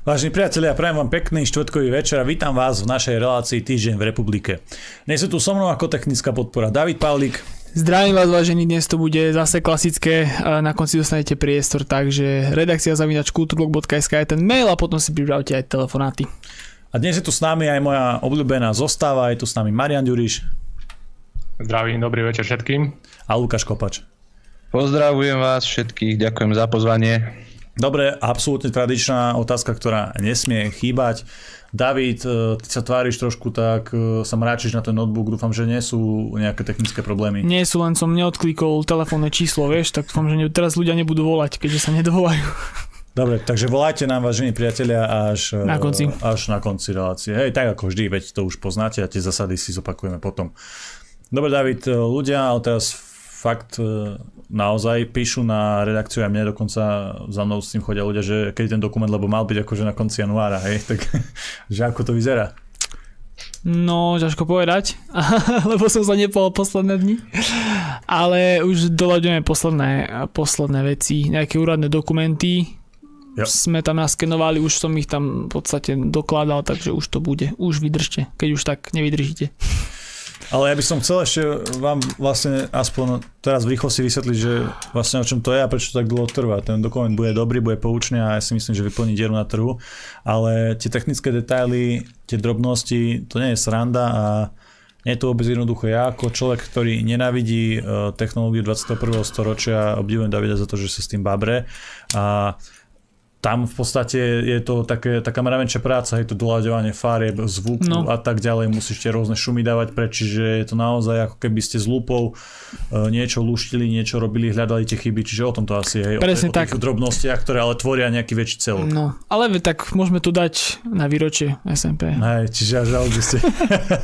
Vážení priatelia, prajem vám pekný štvrtkový večer a vítam vás v našej relácii Týždeň v republike. Dnes je tu so mnou ako technická podpora David Pavlík. Zdravím vás, vážení, dnes to bude zase klasické, na konci dostanete priestor, takže redakcia zavinač kulturblog.sk je ten mail a potom si pripravte aj telefonáty. A dnes je tu s nami aj moja obľúbená zostava, je tu s nami Marian Ďuriš. Zdravím, dobrý večer všetkým. A Lukáš Kopač. Pozdravujem vás všetkých, ďakujem za pozvanie. Dobre, absolútne tradičná otázka, ktorá nesmie chýbať. David, e, ty sa tváriš trošku tak, e, sa mráčiš na ten notebook, dúfam, že nie sú nejaké technické problémy. Nie sú, len som neodklikol telefónne číslo, vieš, tak dúfam, že teraz ľudia nebudú volať, keďže sa nedovolajú. Dobre, takže volajte nám, vážení priatelia, až e, na konci, až na konci relácie. Hej, tak ako vždy, veď to už poznáte a tie zasady si zopakujeme potom. Dobre, David, ľudia, ale teraz fakt naozaj píšu na redakciu aj mne dokonca za mnou s tým chodia ľudia, že keď ten dokument, lebo mal byť akože na konci januára, hej, tak že ako to vyzerá? No, ťažko povedať, lebo som sa nepol posledné dni. Ale už doľaďujeme posledné, posledné veci, nejaké úradné dokumenty. Jo. Sme tam naskenovali, už som ich tam v podstate dokladal, takže už to bude. Už vydržte, keď už tak nevydržíte. Ale ja by som chcel ešte vám vlastne aspoň teraz v rýchlosti vysvetliť, že vlastne o čom to je a prečo to tak dlho trvá. Ten dokument bude dobrý, bude poučný a ja si myslím, že vyplní dieru na trhu, ale tie technické detaily, tie drobnosti, to nie je sranda a nie je to vôbec jednoducho. Ja ako človek, ktorý nenávidí e, technológiu 21. storočia, obdivujem Davida za to, že sa s tým babre a tam v podstate je to také, taká mravenčia práca, je to doľaďovanie farieb, zvuku no. a tak ďalej, musíte rôzne šumy dávať preč, čiže je to naozaj ako keby ste s lúpou e, niečo luštili, niečo robili, hľadali tie chyby, čiže o tom to asi je, Presne o, tak. o tých drobnostiach, ktoré ale tvoria nejaký väčší celok. No, ale tak môžeme tu dať na výročie SMP. Hej, čiže až žal by ste...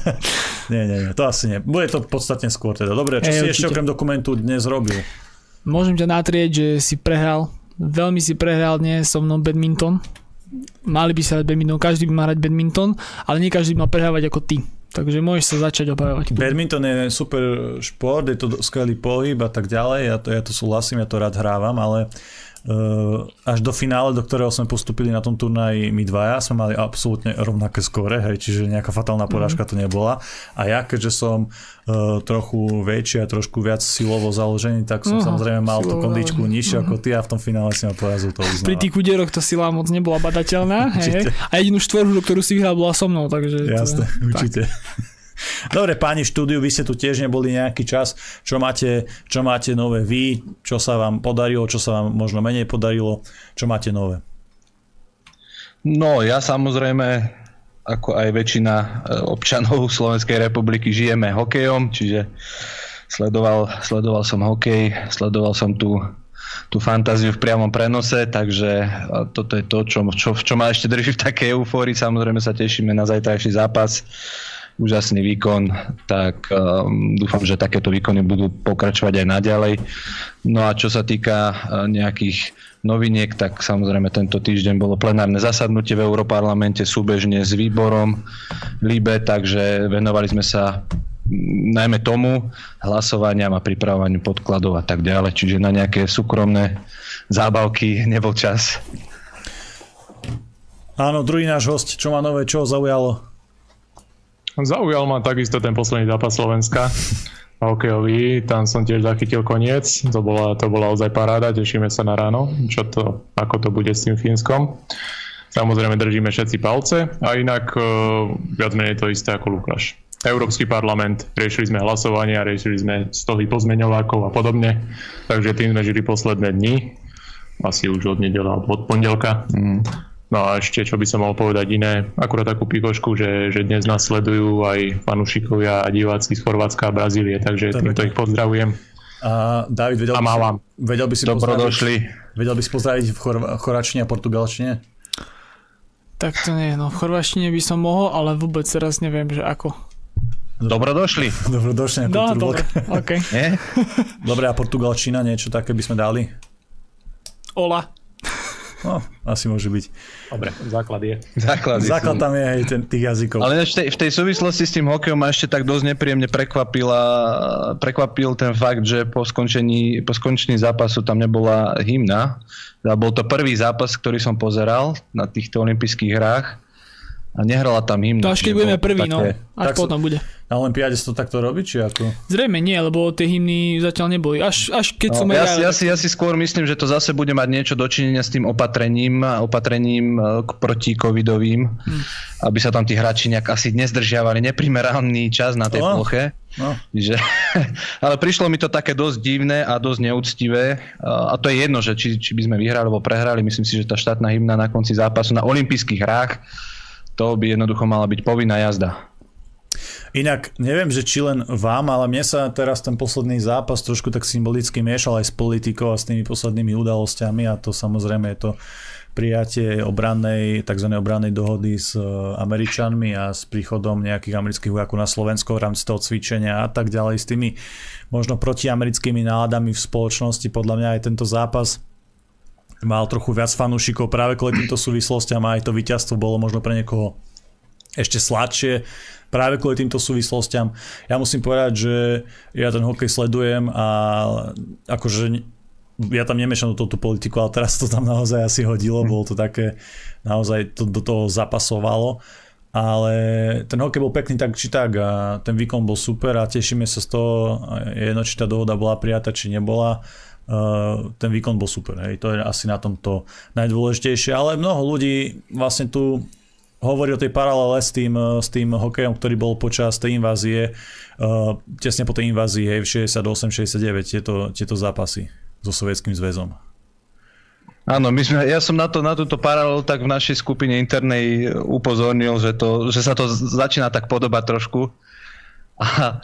nie, nie, nie, to asi nie. Bude to podstatne skôr teda. Dobre, čo Hej, si určite. ešte okrem dokumentu dnes robil? Môžem ťa natrieť, že si prehral Veľmi si prehral dnes so mnou badminton. Mali by sa hrať badminton, každý by mal hrať badminton, ale nie každý má prehrávať ako ty. Takže môžeš sa začať obávať. Badminton je super šport, je to skvelý pohyb a tak ďalej, ja to, ja to súhlasím, ja to rád hrávam, ale Eh, až do finále, do ktorého sme postupili na tom turnaji my dvaja, sme mali absolútne rovnaké skóre, hej, čiže nejaká fatálna porážka mm. to nebola. A ja, keďže som uh, trochu väčší a trošku viac silovo založený, tak som uh, samozrejme mal tú kondičku nižšiu uh. ako ty a v tom finále si ma porazil to uznala. Pri tých úderoch to sila moc nebola badateľná, hej, a jedinú štvorhru, ktorú si vyhral, bola so mnou, takže... Jasné, to, určite. Tak. Dobre, páni štúdiu, vy ste tu tiež neboli nejaký čas. Čo máte, čo máte nové vy? Čo sa vám podarilo? Čo sa vám možno menej podarilo? Čo máte nové? No, ja samozrejme, ako aj väčšina e, občanov Slovenskej republiky, žijeme hokejom, čiže sledoval, sledoval som hokej, sledoval som tu tú fantáziu v priamom prenose, takže toto je to, čo, čo, čo ma ešte drží v takej eufórii. Samozrejme sa tešíme na zajtrajší zápas úžasný výkon, tak um, dúfam, že takéto výkony budú pokračovať aj naďalej. No a čo sa týka uh, nejakých noviniek, tak samozrejme tento týždeň bolo plenárne zasadnutie v Európarlamente súbežne s výborom LIBE, takže venovali sme sa mm, najmä tomu hlasovaniam a pripravovaniu podkladov a tak ďalej, čiže na nejaké súkromné zábavky nebol čas. Áno, druhý náš host, čo má nové, čo ho zaujalo? Zaujal ma takisto ten posledný zápas Slovenska hokejový, tam som tiež zachytil koniec, to bola, to bola ozaj paráda, tešíme sa na ráno, čo to, ako to bude s tým Fínskom. Samozrejme držíme všetci palce a inak uh, viac menej to isté ako Lukáš. Európsky parlament, riešili sme hlasovanie a riešili sme stohy pozmeňovákov a podobne, takže tým sme žili posledné dni, asi už od nedela alebo od pondelka. Mm. No a ešte, čo by som mal povedať iné, akurát takú pikošku, že, že dnes nás sledujú aj fanúšikovia a diváci z Chorvátska a Brazílie, takže to týmto ich pozdravujem. A David, vedel, a by, si, vedel by si pozdraviť, vedel by si pozdraviť v chor- chorvačtine a portugalčine? Tak to nie, no v chorvačtine by som mohol, ale vôbec teraz neviem, že ako. Dobrodošli. Dobrodošli. No, dobre, okay. dobre, a portugalčina, niečo také by sme dali? Ola. No, asi môže byť. Dobre, základ je. Základ, je základ tam je aj ten, tých jazykov. Ale v tej, v tej súvislosti s tým hokejom ma ešte tak dosť nepríjemne prekvapila, prekvapil ten fakt, že po skončení, po skončení zápasu tam nebola hymna. A bol to prvý zápas, ktorý som pozeral na týchto olympijských hrách nehrala tam hymna. To až keď budeme prvý, no. Až tak potom bude. Na Olympiáde sa to takto robí, či ako? Zrejme nie, lebo tie hymny zatiaľ neboli. Až, až keď no, som ja, ja, ja, si, ja si skôr myslím, že to zase bude mať niečo dočinenia s tým opatrením, opatrením e, k proti covidovým, hmm. aby sa tam tí hráči nejak asi nezdržiavali neprimeraný čas na tej no. ploche. No. Že, ale prišlo mi to také dosť divné a dosť neúctivé. A to je jedno, že či, či by sme vyhrali alebo prehrali. Myslím si, že tá štátna hymna na konci zápasu na olympijských hrách to by jednoducho mala byť povinná jazda. Inak, neviem, že či len vám, ale mne sa teraz ten posledný zápas trošku tak symbolicky miešal aj s politikou a s tými poslednými udalosťami a to samozrejme je to prijatie obrannej, tzv. obrannej dohody s e, Američanmi a s príchodom nejakých amerických vojakov na Slovensko v rámci toho cvičenia a tak ďalej s tými možno protiamerickými náladami v spoločnosti. Podľa mňa aj tento zápas mal trochu viac fanúšikov práve kvôli týmto súvislostiam a aj to víťazstvo bolo možno pre niekoho ešte sladšie práve kvôli týmto súvislostiam. Ja musím povedať, že ja ten hokej sledujem a akože ja tam nemiešam do tú politiku, ale teraz to tam naozaj asi hodilo, bolo to také, naozaj to do toho zapasovalo. Ale ten hokej bol pekný tak či tak a ten výkon bol super a tešíme sa z toho, jedno či tá dohoda bola prijatá, či nebola. Uh, ten výkon bol super, hej. to je asi na tomto najdôležitejšie, ale mnoho ľudí vlastne tu hovorí o tej paralele s tým, eh, s tým hokejom, ktorý bol počas tej invázie, uh, tesne po tej invázii, hej, v 68-69, tieto, tieto zápasy so Sovietským zväzom. Áno, my sme, ja som na, to, na túto paralelu tak v našej skupine internej upozornil, že, to, že sa to začína tak podobať trošku. A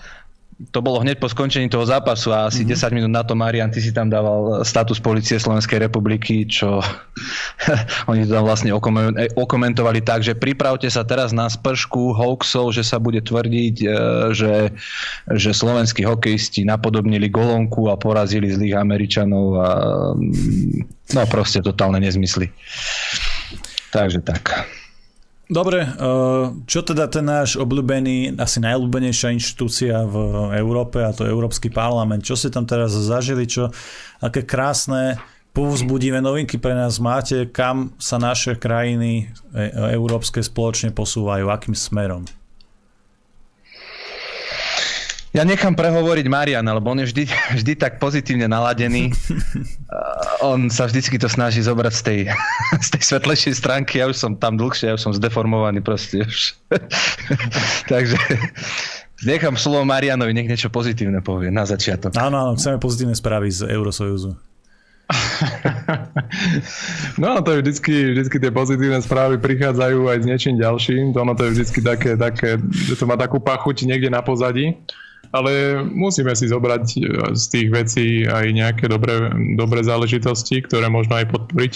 to bolo hneď po skončení toho zápasu a asi mm-hmm. 10 minút na to, Marian, ty si tam dával status policie Slovenskej republiky, čo oni to tam vlastne okomentovali tak, že pripravte sa teraz na spršku hoaxov, že sa bude tvrdiť, e, že, že slovenskí hokejisti napodobnili golonku a porazili zlých Američanov a mm, no proste totálne nezmysly. Takže tak. Dobre, eh, čo teda ten náš obľúbený, asi najobľúbenejšia inštitúcia v Európe a to Európsky parlament, čo ste tam teraz zažili, čo, aké krásne povzbudivé novinky pre nás máte, kam sa naše krajiny e, európske spoločne posúvajú, akým smerom? Ja nechám prehovoriť Mariana, lebo on je vždy, vždy tak pozitívne naladený. on sa vždycky to snaží zobrať z tej, z tej svetlejšej stránky. Ja už som tam dlhšie, ja už som zdeformovaný proste. Už. Takže nechám slovo Marianovi, nech niečo pozitívne povie na začiatok. Áno, áno, chceme pozitívne správy z Eurosojuzu. No to je vždycky, vždycky tie pozitívne správy prichádzajú aj s niečím ďalším. Ono to je vždycky také, také, že to má takú pachuť niekde na pozadí ale musíme si zobrať e, z tých vecí aj nejaké dobré, dobré záležitosti, ktoré možno aj podporiť.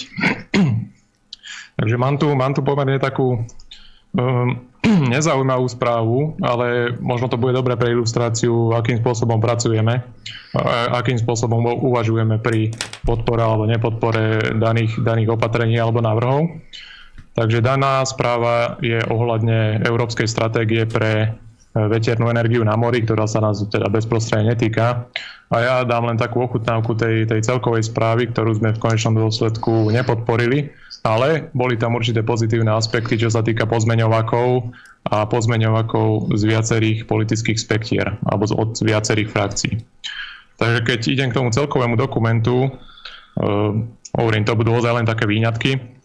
Takže mám tu, mám tu pomerne takú um, nezaujímavú správu, ale možno to bude dobré pre ilustráciu, akým spôsobom pracujeme, akým spôsobom uvažujeme pri podpore alebo nepodpore daných, daných opatrení alebo návrhov. Takže daná správa je ohľadne európskej stratégie pre veternú energiu na mori, ktorá sa nás teda bezprostredne netýka. A ja dám len takú ochutnávku tej, tej celkovej správy, ktorú sme v konečnom dôsledku nepodporili, ale boli tam určité pozitívne aspekty, čo sa týka pozmeňovákov a pozmeňovákov z viacerých politických spektier alebo od viacerých frakcií. Takže keď idem k tomu celkovému dokumentu, uh, hovorím, to budú ozaj len také výňatky,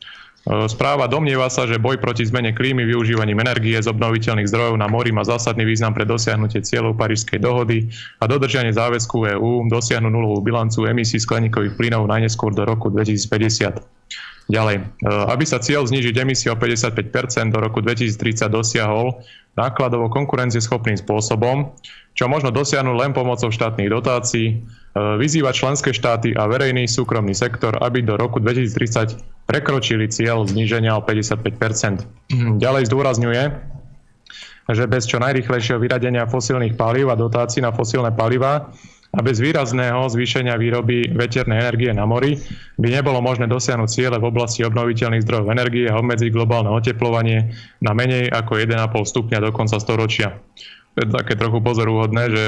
správa domnieva sa, že boj proti zmene klímy využívaním energie z obnoviteľných zdrojov na mori má zásadný význam pre dosiahnutie cieľov Parížskej dohody a dodržanie záväzku EÚ dosiahnu nulovú bilancu emisí skleníkových plynov najneskôr do roku 2050. Ďalej, e, aby sa cieľ znižiť emisie o 55% do roku 2030 dosiahol nákladovo konkurencieschopným spôsobom, čo možno dosiahnuť len pomocou štátnych dotácií, E, vyzýva členské štáty a verejný súkromný sektor, aby do roku 2030 prekročili cieľ zníženia o 55% Ďalej zdôrazňuje, že bez čo najrychlejšieho vyradenia fosílnych palív a dotácií na fosílne paliva a bez výrazného zvýšenia výroby veternej energie na mori by nebolo možné dosiahnuť ciele v oblasti obnoviteľných zdrojov energie a obmedziť globálne oteplovanie na menej ako 1,5 stupňa do konca storočia. Je také trochu pozorúhodné, že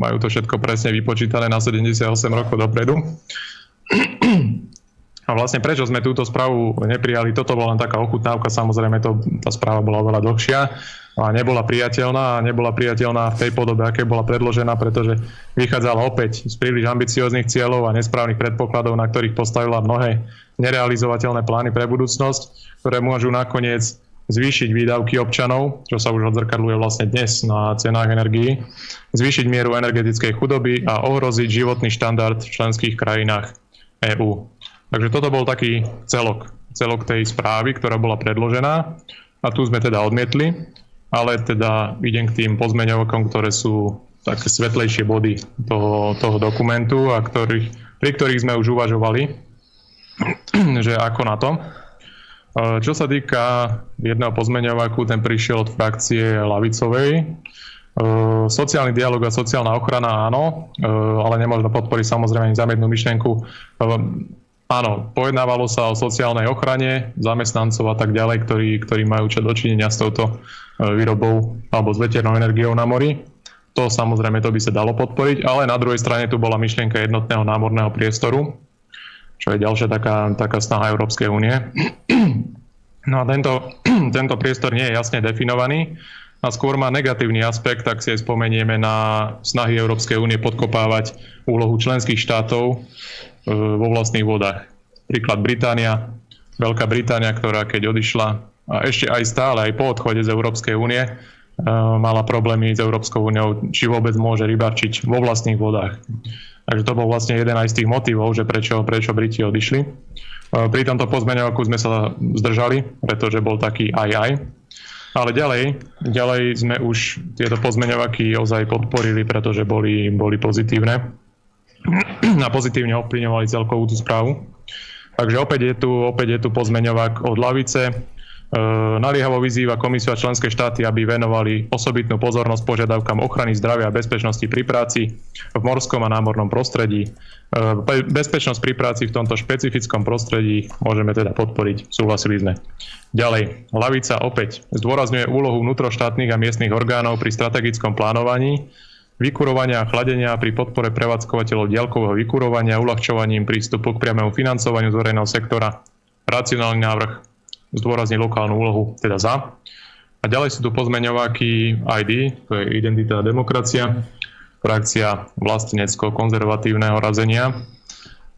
majú to všetko presne vypočítané na 78 rokov dopredu. A vlastne prečo sme túto správu neprijali, toto bola len taká ochutnávka, samozrejme to, tá správa bola oveľa dlhšia a nebola priateľná a nebola priateľná v tej podobe, aké bola predložená, pretože vychádzala opäť z príliš ambicióznych cieľov a nesprávnych predpokladov, na ktorých postavila mnohé nerealizovateľné plány pre budúcnosť, ktoré môžu nakoniec zvýšiť výdavky občanov, čo sa už odzrkadluje vlastne dnes na cenách energií, zvýšiť mieru energetickej chudoby a ohroziť životný štandard v členských krajinách EÚ. Takže toto bol taký celok, celok tej správy, ktorá bola predložená a tu sme teda odmietli, ale teda idem k tým pozmeňovakom, ktoré sú také svetlejšie body toho, toho dokumentu a ktorých, pri ktorých sme už uvažovali, že ako na to. Čo sa týka jedného pozmeňovaku, ten prišiel od frakcie Lavicovej. Sociálny dialog a sociálna ochrana áno, ale nemôžno podporiť samozrejme ani zamietnú myšlienku Áno, pojednávalo sa o sociálnej ochrane zamestnancov a tak ďalej, ktorí, ktorí majú čo dočinenia s touto výrobou alebo s veternou energiou na mori. To samozrejme to by sa dalo podporiť, ale na druhej strane tu bola myšlienka jednotného námorného priestoru, čo je ďalšia taká, taká snaha Európskej únie. No a tento, tento priestor nie je jasne definovaný a skôr má negatívny aspekt, ak si aj spomenieme na snahy Európskej únie podkopávať úlohu členských štátov E, vo vlastných vodách. Príklad Británia, Veľká Británia, ktorá keď odišla a ešte aj stále, aj po odchode z Európskej únie, e, mala problémy s Európskou úniou, či vôbec môže rybarčiť vo vlastných vodách. Takže to bol vlastne jeden aj z tých motivov, že prečo, prečo Briti odišli. E, pri tomto pozmeňovaku sme sa zdržali, pretože bol taký aj aj. Ale ďalej, ďalej sme už tieto pozmeňovaky ozaj podporili, pretože boli, boli pozitívne a pozitívne ovplyvňovali celkovú tú správu. Takže opäť je tu, opäť je tu pozmeňovák od lavice. E, naliehavo vyzýva komisiu a členské štáty, aby venovali osobitnú pozornosť požiadavkám ochrany zdravia a bezpečnosti pri práci v morskom a námornom prostredí. E, bezpečnosť pri práci v tomto špecifickom prostredí môžeme teda podporiť, súhlasili sme. Ďalej, lavica opäť zdôrazňuje úlohu vnútroštátnych a miestnych orgánov pri strategickom plánovaní vykurovania a chladenia pri podpore prevádzkovateľov diaľkového vykurovania, uľahčovaním prístupu k priamému financovaniu z verejného sektora. Racionálny návrh zdôrazní lokálnu úlohu, teda za. A ďalej sú tu pozmeňováky ID, to je identita a demokracia, frakcia vlastenecko-konzervatívneho razenia,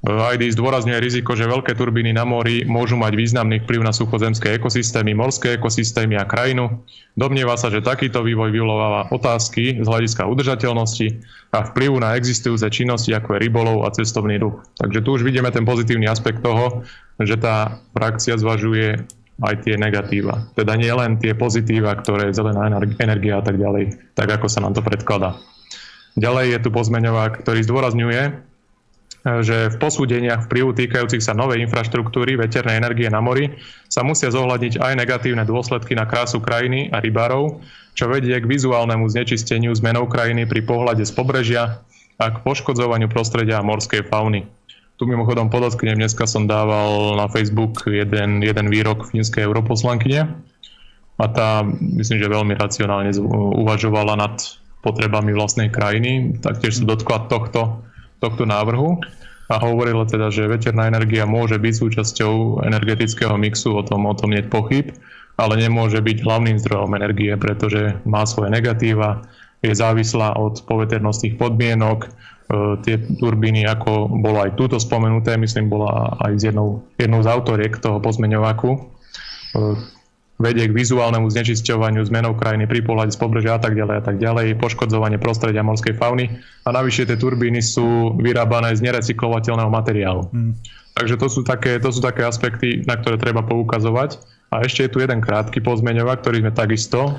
ID zdôrazňuje riziko, že veľké turbíny na mori môžu mať významný vplyv na suchozemské ekosystémy, morské ekosystémy a krajinu. Domnieva sa, že takýto vývoj vyvoláva otázky z hľadiska udržateľnosti a vplyvu na existujúce činnosti ako je rybolov a cestovný ruch. Takže tu už vidíme ten pozitívny aspekt toho, že tá frakcia zvažuje aj tie negatíva. Teda nie len tie pozitíva, ktoré je zelená energia a tak ďalej, tak ako sa nám to predkladá. Ďalej je tu pozmeňovák, ktorý zdôrazňuje, že v posúdeniach vplyvu týkajúcich sa novej infraštruktúry veternej energie na mori sa musia zohľadniť aj negatívne dôsledky na krásu krajiny a rybárov, čo vedie k vizuálnemu znečisteniu zmenou krajiny pri pohľade z pobrežia a k poškodzovaniu prostredia a morskej fauny. Tu mimochodom podotknem, dneska som dával na Facebook jeden, jeden výrok fínskej europoslankyne a tá myslím, že veľmi racionálne uvažovala nad potrebami vlastnej krajiny. Taktiež sa dotkla tohto tohto návrhu a hovorilo teda, že veterná energia môže byť súčasťou energetického mixu, o tom, o tom nie je pochyb, ale nemôže byť hlavným zdrojom energie, pretože má svoje negatíva, je závislá od poveternostných podmienok, tie turbíny, ako bolo aj túto spomenuté, myslím, bola aj z jednou, jednou z autoriek toho pozmeňovaku, e, vedie k vizuálnemu znečisťovaniu zmenou krajiny pri pohľade z pobrežia a tak ďalej a tak ďalej, poškodzovanie prostredia morskej fauny a navyše tie turbíny sú vyrábané z nerecyklovateľného materiálu. Hmm. Takže to sú, také, to sú také aspekty, na ktoré treba poukazovať. A ešte je tu jeden krátky pozmeňovák, ktorý sme takisto e,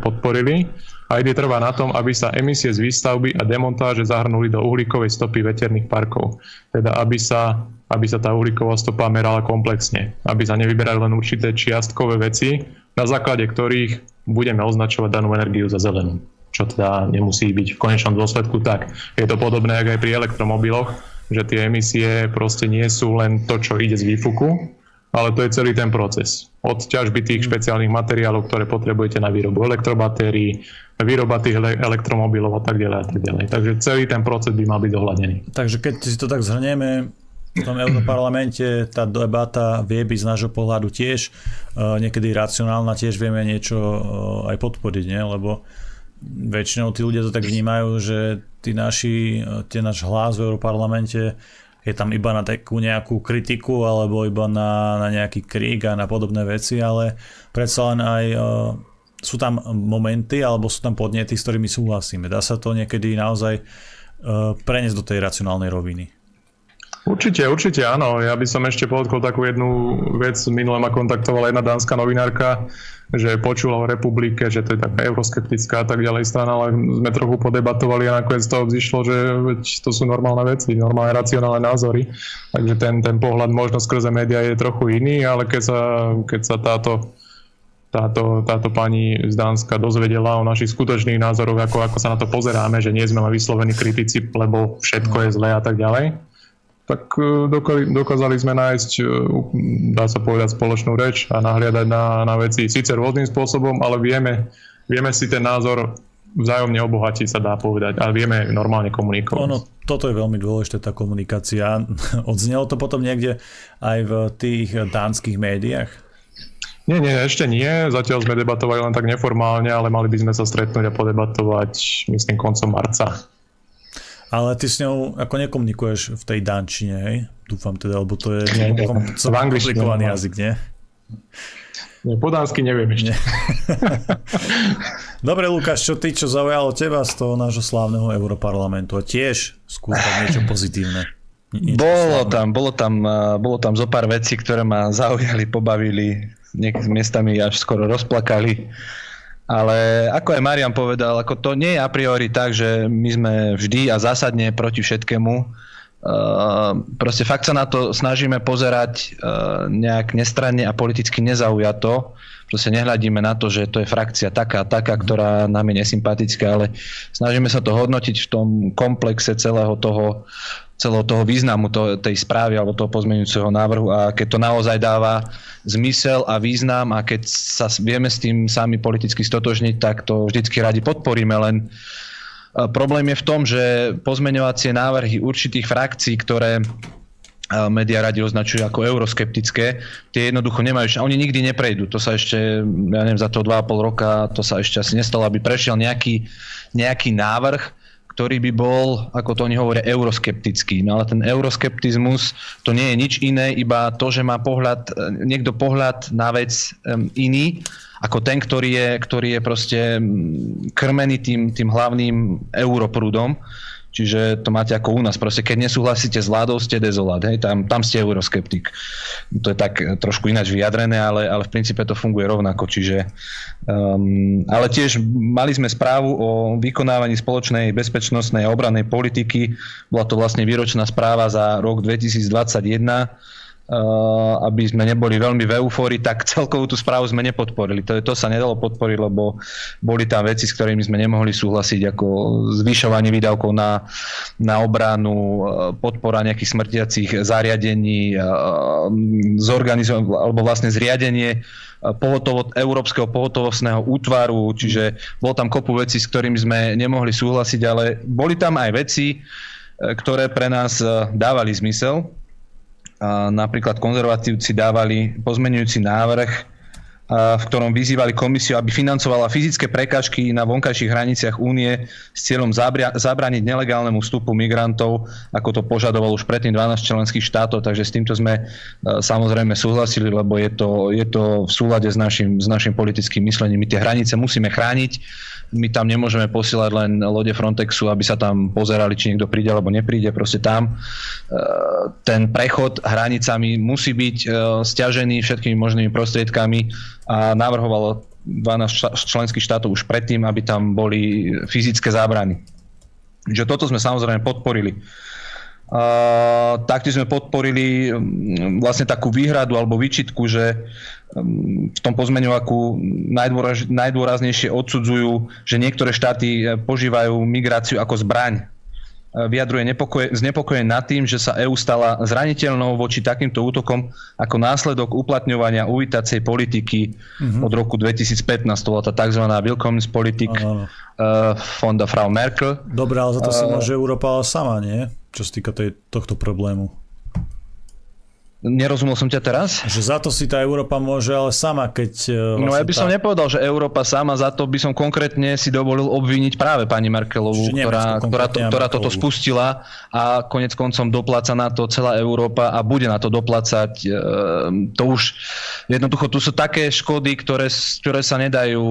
podporili. A ide trvá na tom, aby sa emisie z výstavby a demontáže zahrnuli do uhlíkovej stopy veterných parkov. Teda aby sa aby sa tá uhlíková stopa merala komplexne, aby sa nevyberali len určité čiastkové veci, na základe ktorých budeme označovať danú energiu za zelenú. Čo teda nemusí byť v konečnom dôsledku tak. Je to podobné ako aj pri elektromobiloch, že tie emisie proste nie sú len to, čo ide z výfuku, ale to je celý ten proces. Od ťažby tých špeciálnych materiálov, ktoré potrebujete na výrobu elektrobatérií, výroba tých elektromobilov a tak ďalej a tak ďalej. Takže celý ten proces by mal byť dohľadený. Takže keď si to tak zhrnieme, v tom Európarlamente tá debata vie byť z nášho pohľadu tiež uh, niekedy racionálna, tiež vieme niečo uh, aj podporiť, nie? lebo väčšinou tí ľudia to tak vnímajú, že tí naši, uh, tie náš hlas v Európarlamente je tam iba na takú nejakú kritiku alebo iba na, na nejaký krík a na podobné veci, ale predsa len aj uh, sú tam momenty alebo sú tam podnety, s ktorými súhlasíme. Dá sa to niekedy naozaj uh, preniesť do tej racionálnej roviny. Určite, určite áno. Ja by som ešte podotkol takú jednu vec. Minule ma kontaktovala jedna dánska novinárka, že počula o republike, že to je taká euroskeptická a tak ďalej strana, ale sme trochu podebatovali a nakoniec z toho vzýšlo, že to sú normálne veci, normálne racionálne názory. Takže ten, ten pohľad možno skrze médiá je trochu iný, ale keď sa, keď sa táto táto, táto pani z Dánska dozvedela o našich skutočných názoroch, ako, ako sa na to pozeráme, že nie sme len vyslovení kritici, lebo všetko je zlé a tak ďalej, tak e, dokázali sme nájsť, e, dá sa povedať, spoločnú reč a nahliadať na, na veci síce rôznym spôsobom, ale vieme, vieme si ten názor vzájomne obohatiť sa dá povedať a vieme normálne komunikovať. Ono, toto je veľmi dôležité, tá komunikácia. Odznelo to potom niekde aj v tých dánskych médiách? Nie, nie, ešte nie. Zatiaľ sme debatovali len tak neformálne, ale mali by sme sa stretnúť a podebatovať, myslím, koncom marca. Ale ty s ňou ako nekomunikuješ v tej dančine, hej? Dúfam teda, lebo to je nie, nie, kom, komplikovaný no. jazyk, nie? Nie, po dánsky neviem ešte. Dobre, Lukáš, čo ty, čo zaujalo teba z toho nášho slávneho Europarlamentu? A tiež skúšať niečo pozitívne. Niečo bolo slávne. tam, bolo tam, bolo tam zo pár vecí, ktoré ma zaujali, pobavili, niekým miestami až skoro rozplakali. Ale ako aj Marian povedal, ako to nie je a priori tak, že my sme vždy a zásadne proti všetkému. Uh, proste fakt sa na to snažíme pozerať uh, nejak nestranne a politicky nezaujato. Proste nehľadíme na to, že to je frakcia taká, taká, ktorá nám je nesympatická, ale snažíme sa to hodnotiť v tom komplexe celého toho celého toho významu to, tej správy alebo toho pozmeňujúceho návrhu a keď to naozaj dáva zmysel a význam a keď sa vieme s tým sami politicky stotožniť, tak to vždycky radi podporíme, len e, problém je v tom, že pozmeňovacie návrhy určitých frakcií, ktoré e, médiá radi označujú ako euroskeptické, tie jednoducho nemajú, oni nikdy neprejdú. To sa ešte, ja neviem, za to 2,5 roka, to sa ešte asi nestalo, aby prešiel nejaký, nejaký návrh, ktorý by bol, ako to oni hovoria, euroskeptický. No ale ten euroskeptizmus to nie je nič iné, iba to, že má pohľad, niekto pohľad na vec iný, ako ten, ktorý je, ktorý je proste krmený tým, tým hlavným europrúdom. Čiže to máte ako u nás. Proste keď nesúhlasíte s vládou, ste dezolát. Hej? Tam, tam ste euroskeptik. To je tak trošku ináč vyjadrené, ale, ale v princípe to funguje rovnako. Čiže, um, ale tiež mali sme správu o vykonávaní spoločnej bezpečnostnej a obrannej politiky. Bola to vlastne výročná správa za rok 2021 Eh, aby sme neboli veľmi v eufórii, tak celkovú tú správu sme nepodporili. To, to sa nedalo podporiť, lebo boli tam veci, s ktorými sme nemohli súhlasiť, ako zvyšovanie výdavkov na, na obranu, eh, podpora nejakých smrtiacich zariadení, eh, zorganizovanie, alebo vlastne zriadenie pohotovo, Európskeho pohotovostného útvaru, čiže bol tam kopu vecí, s ktorými sme nemohli súhlasiť, ale boli tam aj veci, ktoré pre nás dávali zmysel napríklad konzervatívci dávali pozmenujúci návrh, v ktorom vyzývali komisiu, aby financovala fyzické prekážky na vonkajších hraniciach únie s cieľom zabrániť nelegálnemu vstupu migrantov, ako to požadoval už predtým 12 členských štátov, takže s týmto sme e, samozrejme súhlasili, lebo je to, je to v súlade s našim, s našim politickým myslením. My tie hranice musíme chrániť, my tam nemôžeme posielať len lode Frontexu, aby sa tam pozerali, či niekto príde alebo nepríde. Proste tam e, ten prechod hranicami musí byť e, stiažený všetkými možnými prostriedkami a navrhovalo 12 členských štátov už predtým, aby tam boli fyzické zábrany. Že toto sme samozrejme podporili. Uh, taktiež sme podporili vlastne takú výhradu alebo výčitku, že v tom pozmeňovaku najdôraz, najdôraznejšie odsudzujú, že niektoré štáty požívajú migráciu ako zbraň vyjadruje nepokoje, znepokoje nad tým, že sa EÚ stala zraniteľnou voči takýmto útokom ako následok uplatňovania uvítacej politiky mm-hmm. od roku 2015. To bola tá tzv. Willkommenspolitik uh, fonda Frau Merkel. Dobre, ale za to uh, môže Európa sama, nie? Čo sa týka tej, tohto problému. Nerozumel som ťa teraz? Že za to si tá Európa môže, ale sama, keď... Vlastne no ja by som tá... nepovedal, že Európa sama, za to by som konkrétne si dovolil obviniť práve pani Merkelovú, ktorá, ktorá, to, ktorá toto spustila a konec koncom dopláca na to celá Európa a bude na to doplácať. Ehm, to už jednoducho, tu sú také škody, ktoré, ktoré sa nedajú,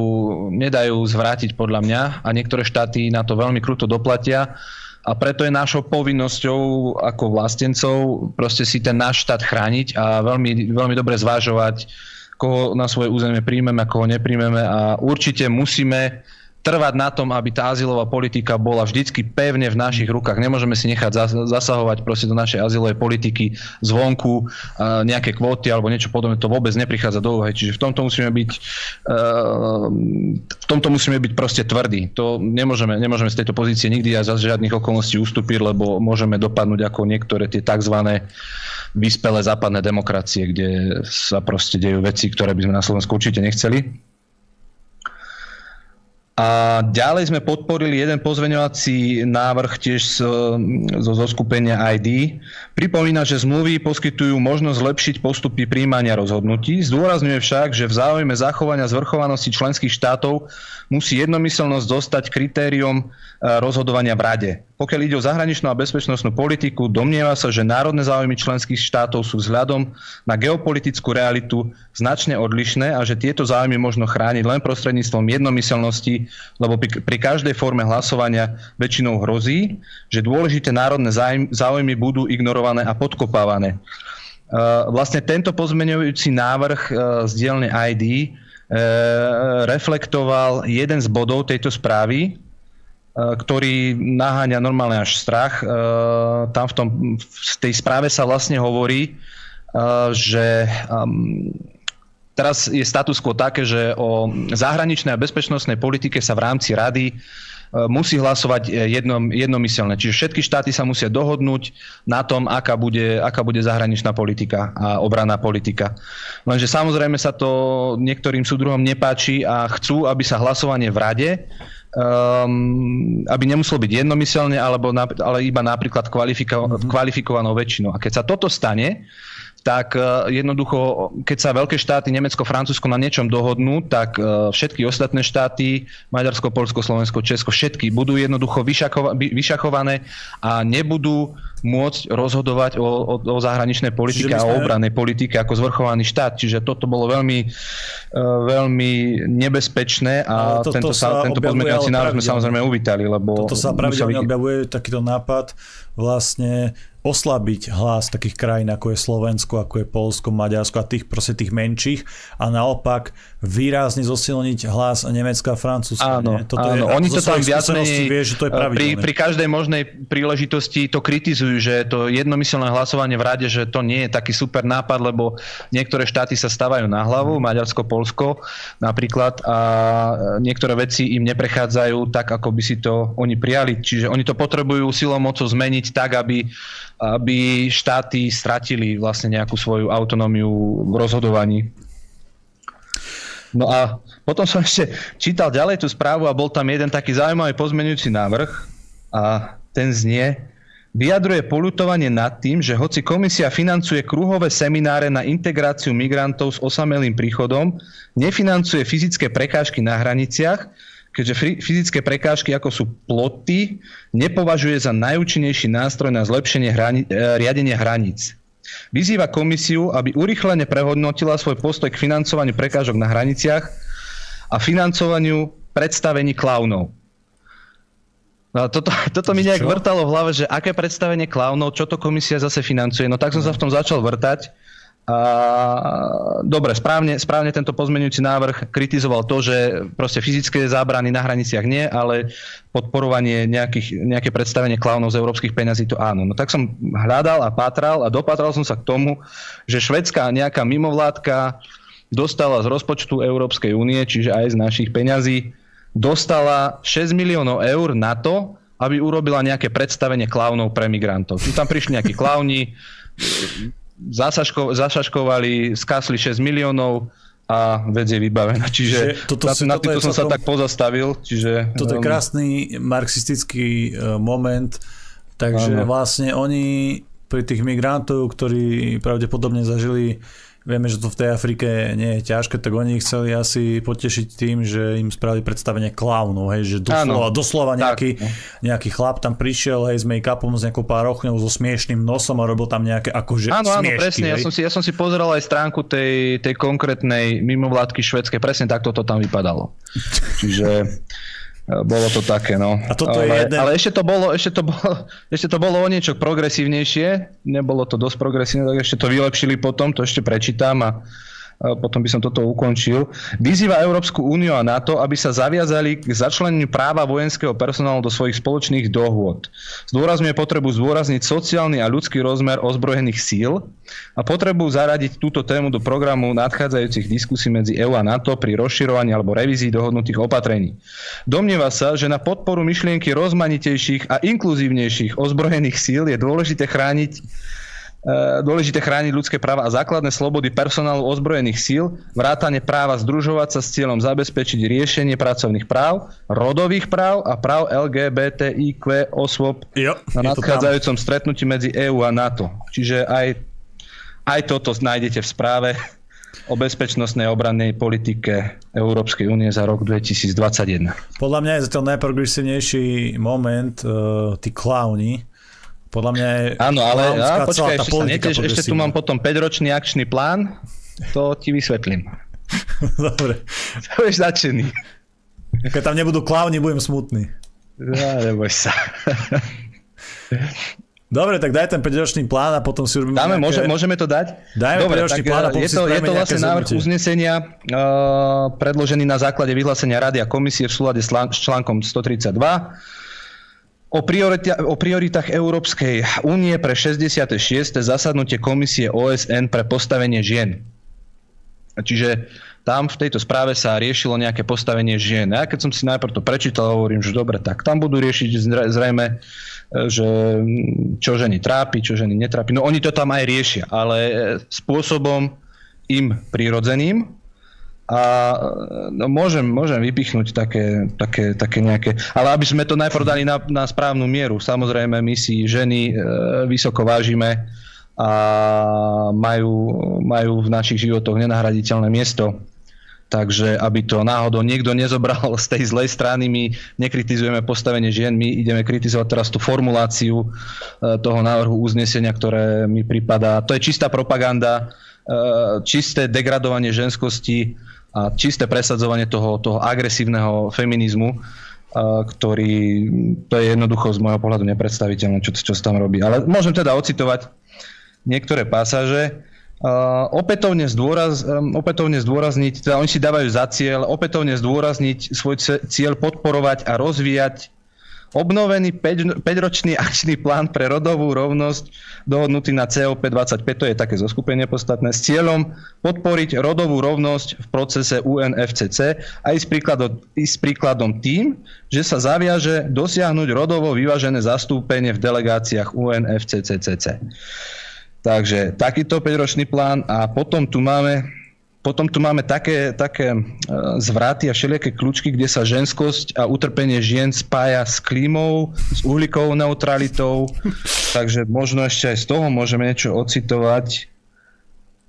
nedajú zvrátiť podľa mňa a niektoré štáty na to veľmi kruto doplatia a preto je našou povinnosťou ako vlastencov proste si ten náš štát chrániť a veľmi, veľmi dobre zvážovať, koho na svoje územie príjmeme a koho nepríjmeme. A určite musíme trvať na tom, aby tá azylová politika bola vždycky pevne v našich rukách. Nemôžeme si nechať zasahovať proste do našej azylovej politiky zvonku nejaké kvóty alebo niečo podobné. To vôbec neprichádza do úvahy. Čiže v tomto musíme byť v tomto musíme byť proste tvrdí. To nemôžeme, nemôžeme z tejto pozície nikdy a za žiadnych okolností ustúpiť, lebo môžeme dopadnúť ako niektoré tie tzv. vyspelé západné demokracie, kde sa proste dejú veci, ktoré by sme na Slovensku určite nechceli. A ďalej sme podporili jeden pozveňovací návrh tiež zo zoskupenia ID. Pripomína, že zmluvy poskytujú možnosť zlepšiť postupy príjmania rozhodnutí. Zdôrazňuje však, že v záujme zachovania zvrchovanosti členských štátov musí jednomyselnosť dostať kritériom e, rozhodovania v Rade. Pokiaľ ide o zahraničnú a bezpečnostnú politiku, domnieva sa, že národné záujmy členských štátov sú vzhľadom na geopolitickú realitu značne odlišné a že tieto záujmy možno chrániť len prostredníctvom jednomyselnosti, lebo pri, každej forme hlasovania väčšinou hrozí, že dôležité národné záujmy budú ignorované a podkopávané. E, vlastne tento pozmeňujúci návrh e, z dielne ID Eh, reflektoval jeden z bodov tejto správy, ktorý naháňa normálne až strach. Tam v, tom, v tej správe sa vlastne hovorí, že teraz je status quo také, že o zahraničnej a bezpečnostnej politike sa v rámci rady E, musí hlasovať e, jednom, jednomyselne. Čiže všetky štáty sa musia dohodnúť na tom, aká bude, aká bude zahraničná politika a obranná politika. Lenže samozrejme sa to niektorým súdruhom nepáči a chcú, aby sa hlasovanie v rade um, aby nemuselo byť jednomyselne, alebo, ale iba napríklad kvalifiko- mm-hmm. kvalifikovanou väčšinou. A keď sa toto stane, tak e, jednoducho, keď sa veľké štáty, Nemecko, Francúzsko na niečom dohodnú, tak e, všetky ostatné štáty, Maďarsko, Polsko, Slovensko, Česko, všetky budú jednoducho vyšachované a nebudú môcť rozhodovať o, o, o zahraničnej politike a o obrannej politike ako zvrchovaný štát. Čiže toto bolo veľmi, e, veľmi nebezpečné a to, tento, sa, tento pozmeňovací návrh sme samozrejme uvítali. Lebo toto sa pravidelne museli... objavuje takýto nápad vlastne oslabiť hlas takých krajín ako je Slovensko, ako je Polsko, Maďarsko a tých proste tých menších a naopak výrazne zosilniť hlas Nemecka a Francúzska. Áno, Toto áno. Je, oni to tam viac menej vie, že to je pri, pri každej možnej príležitosti to kritizujú, že to jednomyselné hlasovanie v rade, že to nie je taký super nápad, lebo niektoré štáty sa stávajú na hlavu, Maďarsko, Polsko napríklad a niektoré veci im neprechádzajú tak, ako by si to oni prijali. Čiže oni to potrebujú silou mocou zmeniť tak, aby aby štáty stratili vlastne nejakú svoju autonómiu v rozhodovaní. No a potom som ešte čítal ďalej tú správu a bol tam jeden taký zaujímavý pozmenujúci návrh a ten znie vyjadruje polutovanie nad tým, že hoci komisia financuje kruhové semináre na integráciu migrantov s osamelým príchodom, nefinancuje fyzické prekážky na hraniciach, keďže fyzické prekážky, ako sú ploty, nepovažuje za najúčinnejší nástroj na zlepšenie hrani- e, riadenia hraníc. Vyzýva komisiu, aby urychlene prehodnotila svoj postoj k financovaniu prekážok na hraniciach a financovaniu predstavení klaunov. No, toto, toto mi nejak čo? vrtalo v hlave, že aké predstavenie klaunov, čo to komisia zase financuje. No tak som sa v tom začal vrtať dobre, správne, správne tento pozmeňujúci návrh kritizoval to, že proste fyzické zábrany na hraniciach nie, ale podporovanie nejakých, nejaké predstavenie klaunov z európskych peňazí to áno. No tak som hľadal a pátral a dopatral som sa k tomu, že švedská nejaká mimovládka dostala z rozpočtu Európskej únie, čiže aj z našich peňazí, dostala 6 miliónov eur na to, aby urobila nejaké predstavenie klaunov pre migrantov. Tu tam prišli nejakí klauni, zasaško, zašaškovali, skásli 6 miliónov a vec je vybavená. Čiže toto si, na, na týmto som celkom, sa tak pozastavil. Čiže, toto je krásny marxistický uh, moment, takže áno. vlastne oni pri tých migrantov, ktorí pravdepodobne zažili Vieme, že to v tej Afrike nie je ťažké, tak oni chceli asi potešiť tým, že im spravili predstavenie klaunov, hej, že doslova, doslova nejaký, nejaký chlap tam prišiel, hej, s make-upom, s nejakou párochňou, so smiešným nosom a robil tam nejaké akože Áno, áno, presne, ja som, si, ja som si pozeral aj stránku tej, tej konkrétnej mimovládky švedskej, presne takto to tam vypadalo. Čiže bolo to také, no. A toto ale, je jeden... ale ešte to bolo, ešte to bolo, ešte to bolo o niečo progresívnejšie, nebolo to dosť progresívne, tak ešte to vylepšili potom, to ešte prečítam a potom by som toto ukončil. Vyzýva Európsku úniu a NATO, aby sa zaviazali k začleneniu práva vojenského personálu do svojich spoločných dohôd. Zdôrazňuje potrebu zdôrazniť sociálny a ľudský rozmer ozbrojených síl a potrebu zaradiť túto tému do programu nadchádzajúcich diskusí medzi EU a NATO pri rozširovaní alebo revízii dohodnutých opatrení. Domnieva sa, že na podporu myšlienky rozmanitejších a inkluzívnejších ozbrojených síl je dôležité chrániť dôležité chrániť ľudské práva a základné slobody personálu ozbrojených síl, vrátane práva združovať sa s cieľom zabezpečiť riešenie pracovných práv, rodových práv a práv LGBTIQ osôb jo, na nadchádzajúcom stretnutí medzi EÚ a NATO. Čiže aj, aj toto nájdete v správe o bezpečnostnej obrannej politike Európskej únie za rok 2021. Podľa mňa je to najprogresívnejší moment uh, tí klauni, podľa mňa je... Áno, ale ja, počkaj, ešte sa neteš, ešte tu mám potom 5-ročný akčný plán, to ti vysvetlím. Dobre. To budeš začený. Keď tam nebudú klauni, budem smutný. Ja, neboj sa. Dobre, tak daj ten 5-ročný plán a potom si urobíme Dáme, nejaké... môže, môžeme to dať? Dajme Dobre, 5-ročný plán a potom je to, je to vlastne návrh uznesenia uh, predložený na základe vyhlásenia Rady a komisie v súlade s článkom 132 O, priorita- o prioritách Európskej únie pre 66. zasadnutie Komisie OSN pre postavenie žien. Čiže tam v tejto správe sa riešilo nejaké postavenie žien. Ja keď som si najprv to prečítal, hovorím, že dobre, tak tam budú riešiť zrejme, e, že čo ženy trápi, čo ženy netrápi. No oni to tam aj riešia, ale e, spôsobom im prirodzeným, a no, môžem, môžem vypichnúť také, také, také nejaké, ale aby sme to najprv dali na, na správnu mieru. Samozrejme, my si ženy e, vysoko vážime a majú, majú v našich životoch nenahraditeľné miesto. Takže aby to náhodou niekto nezobral z tej zlej strany, my nekritizujeme postavenie žien, my ideme kritizovať teraz tú formuláciu e, toho návrhu uznesenia, ktoré mi pripadá. To je čistá propaganda, e, čisté degradovanie ženskosti a čisté presadzovanie toho, toho agresívneho feminizmu, ktorý, to je jednoducho z môjho pohľadu nepredstaviteľné, čo, čo sa tam robí. Ale môžem teda ocitovať niektoré pasáže. Uh, opätovne, zdôraz, um, opätovne zdôrazniť, teda oni si dávajú za cieľ opätovne zdôrazniť svoj cieľ podporovať a rozvíjať Obnovený 5-ročný akčný plán pre rodovú rovnosť dohodnutý na COP25, to je také zoskupenie podstatné, s cieľom podporiť rodovú rovnosť v procese UNFCC a ísť príkladom, ísť príkladom tým, že sa zaviaže dosiahnuť rodovo vyvážené zastúpenie v delegáciách UNFCCC. Takže takýto 5-ročný plán a potom tu máme potom tu máme také, také e, zvraty a všelijaké kľúčky, kde sa ženskosť a utrpenie žien spája s klímou, s uhlíkovou neutralitou, takže možno ešte aj z toho môžeme niečo ocitovať.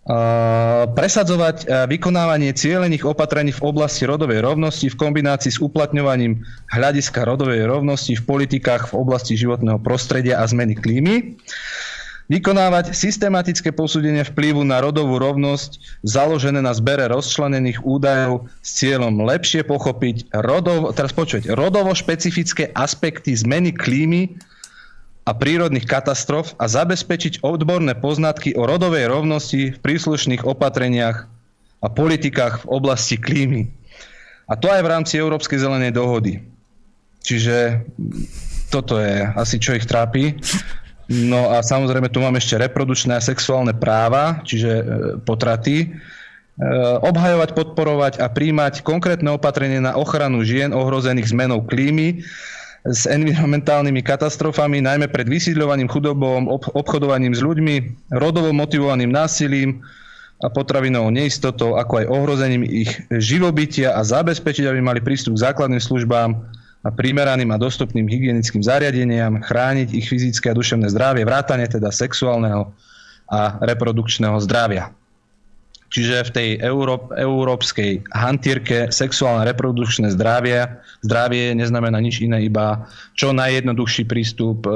Uh, presadzovať uh, vykonávanie cieľených opatrení v oblasti rodovej rovnosti v kombinácii s uplatňovaním hľadiska rodovej rovnosti v politikách v oblasti životného prostredia a zmeny klímy. Vykonávať systematické posúdenie vplyvu na rodovú rovnosť založené na zbere rozčlenených údajov s cieľom lepšie pochopiť rodov, teraz počuť, rodovo špecifické aspekty zmeny klímy a prírodných katastrof a zabezpečiť odborné poznatky o rodovej rovnosti v príslušných opatreniach a politikách v oblasti klímy. A to aj v rámci Európskej zelenej dohody. Čiže toto je asi, čo ich trápi. No a samozrejme tu máme ešte reprodukčné a sexuálne práva, čiže e, potraty. obhajovať, podporovať a príjmať konkrétne opatrenie na ochranu žien ohrozených zmenou klímy s environmentálnymi katastrofami, najmä pred vysídľovaním, chudobou, obchodovaním s ľuďmi, rodovo motivovaným násilím a potravinovou neistotou, ako aj ohrozením ich živobytia a zabezpečiť, aby mali prístup k základným službám a primeraným a dostupným hygienickým zariadeniam, chrániť ich fyzické a duševné zdravie, vrátane teda sexuálneho a reprodukčného zdravia. Čiže v tej Euró- európskej hantírke sexuálne reprodukčné zdravie, zdravie neznamená nič iné, iba čo najjednoduchší prístup e,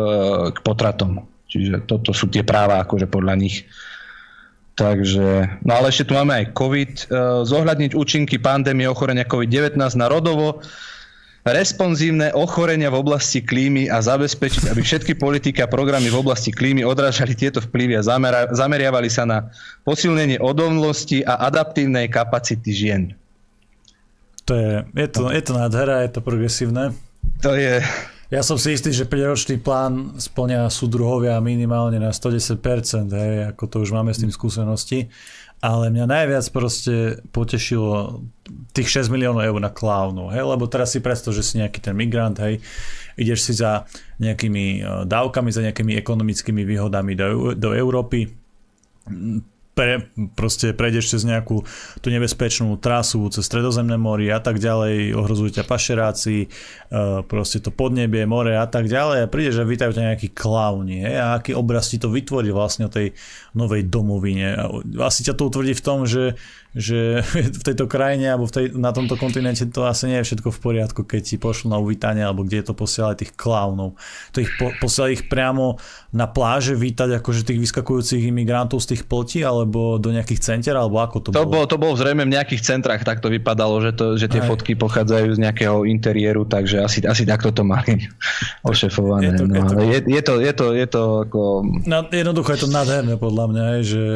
k potratom. Čiže toto sú tie práva akože podľa nich. Takže, no ale ešte tu máme aj COVID. E, zohľadniť účinky pandémie ochorenia COVID-19 na rodovo responsívne ochorenia v oblasti klímy a zabezpečiť, aby všetky politiky a programy v oblasti klímy odrážali tieto vplyvy a zameriavali sa na posilnenie odolnosti a adaptívnej kapacity žien. To je, je, to, je to nádhera, je to progresívne. To je... Ja som si istý, že 5-ročný plán splňa súdruhovia minimálne na 110%, hej, ako to už máme s tým skúsenosti ale mňa najviac proste potešilo tých 6 miliónov eur na klaunu, hej, lebo teraz si predstav, že si nejaký ten migrant, hej, ideš si za nejakými e, dávkami, za nejakými ekonomickými výhodami do, do Európy, pre, proste prejdeš cez nejakú tú nebezpečnú trasu cez Stredozemné mori a tak ďalej, ohrozujú ťa pašeráci, uh, proste to podnebie, more a tak ďalej a prídeš a vítajú ťa nejakí klauni hej, a aký obraz ti to vytvorí vlastne o tej novej domovine. Asi ťa to utvrdí v tom, že že v tejto krajine alebo v tej, na tomto kontinente to asi nie je všetko v poriadku, keď ti pošlo na uvítanie alebo kde je to posielať tých klaunov. To ich po, posielať ich priamo na pláže vítať akože tých vyskakujúcich imigrantov z tých plotí alebo do nejakých center alebo ako to, to bolo? bolo? To bolo zrejme v nejakých centrách, tak to vypadalo, že, to, že tie Aj. fotky pochádzajú z nejakého interiéru, takže asi, asi takto to mali ošefované. Je to, no, je, to, je, je, to, je, to, je to ako... No, jednoducho je to nádherné podľa mňa, že,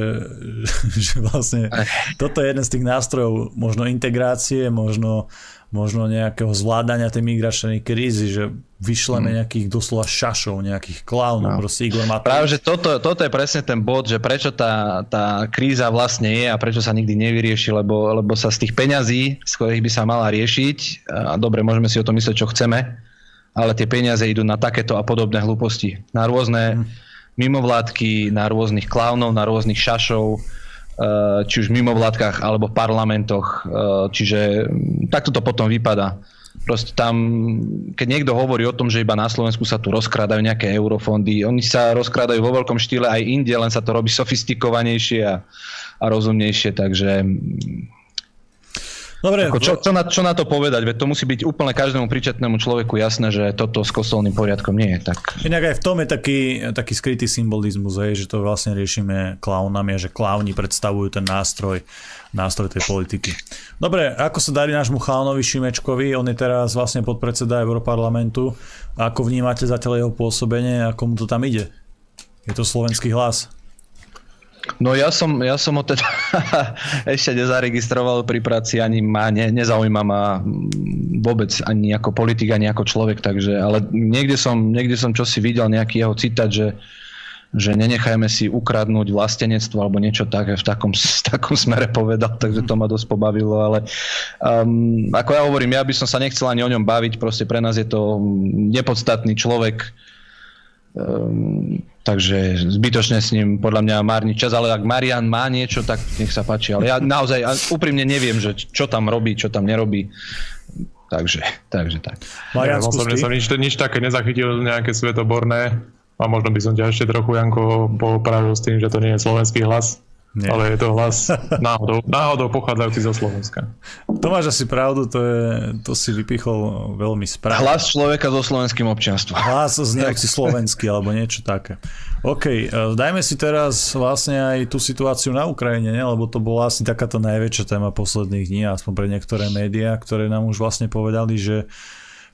že vlastne toto je jeden z tých nástrojov možno integrácie, možno, možno nejakého zvládania tej migračnej krízy, že vyšleme mm. nejakých doslova šašov, nejakých klaunov, no. proste Igor Matovič. Práve, že toto, toto je presne ten bod, že prečo tá, tá kríza vlastne je a prečo sa nikdy nevyrieši, lebo, lebo sa z tých peňazí, z ktorých by sa mala riešiť, a dobre, môžeme si o tom myslieť, čo chceme, ale tie peniaze idú na takéto a podobné hlúposti. Na rôzne mm. mimovládky, na rôznych klaunov, na rôznych šašov, či už mimo vládkach alebo v parlamentoch. Eh, čiže takto to potom vypadá. Proste tam, keď niekto hovorí o tom, že iba na Slovensku sa tu rozkrádajú nejaké eurofondy, oni sa rozkrádajú vo veľkom štýle aj inde, len sa to robí sofistikovanejšie a, a rozumnejšie, takže Dobre. Ako čo, čo, na, čo na to povedať? Veď to musí byť úplne každému príčetnému človeku jasné, že toto s kostolným poriadkom nie je. Tak... Inak aj v tom je taký, taký skrytý symbolizmus, hej, že to vlastne riešime klaunami a že klauni predstavujú ten nástroj, nástroj tej politiky. Dobre, ako sa darí nášmu chalanovi Šimečkovi? On je teraz vlastne podpredseda Európarlamentu. Ako vnímate zatiaľ jeho pôsobenie a komu to tam ide? Je to slovenský hlas? No ja som, ja som ho teda ešte nezaregistroval pri práci, ani ma ne, nezaujíma ma vôbec ani ako politik, ani ako človek, takže, ale niekde som, niekde som čosi videl, nejaký jeho citát, že, že nenechajme si ukradnúť vlastenectvo alebo niečo také v takom, v takom smere povedal, takže to ma dosť pobavilo, ale um, ako ja hovorím, ja by som sa nechcel ani o ňom baviť, proste pre nás je to nepodstatný človek, um, Takže zbytočne s ním podľa mňa márni čas, ale ak Marian má niečo, tak nech sa páči. Ale ja naozaj úprimne neviem, že čo tam robí, čo tam nerobí. Takže, takže tak. Marian, ja, osobne som nič, nič také nezachytil, nejaké svetoborné. A možno by som ťa ešte trochu, Janko, popravil s tým, že to nie je slovenský hlas. Nie. Ale je to hlas náhodou, náhodou pochádzajúci zo Slovenska. To máš asi pravdu, to, je, to si vypichol veľmi správne. Hlas človeka so slovenským občianstvom. Hlas znejúci slovenský alebo niečo také. OK, e, dajme si teraz vlastne aj tú situáciu na Ukrajine, ne? lebo to bola asi takáto najväčšia téma posledných dní, aspoň pre niektoré médiá, ktoré nám už vlastne povedali, že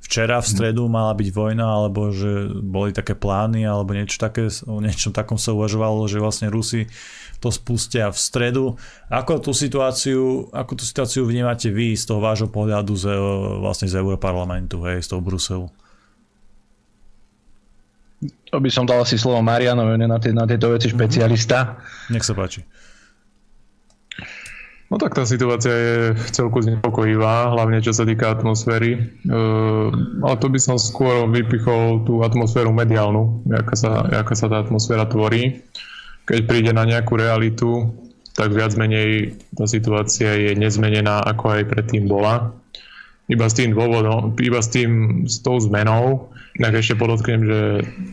včera v stredu mala byť vojna, alebo že boli také plány, alebo niečo také, o niečom takom sa uvažovalo, že vlastne Rusi to spustia v stredu. Ako tú situáciu, ako tú situáciu vnímate vy z toho vášho pohľadu z, vlastne z Európarlamentu, hej, z toho Bruselu? To by som dal asi slovo Marianovi, na, tie, na tieto veci špecialista. Nech sa páči. No tak tá situácia je celku znepokojivá, hlavne čo sa týka atmosféry. E, ale to by som skôr vypichol tú atmosféru mediálnu, aká sa, aká sa tá atmosféra tvorí. Keď príde na nejakú realitu, tak viac menej tá situácia je nezmenená, ako aj predtým bola. Iba s tým dôvodom, iba s tým, s tou zmenou, Inak ešte podotknem, že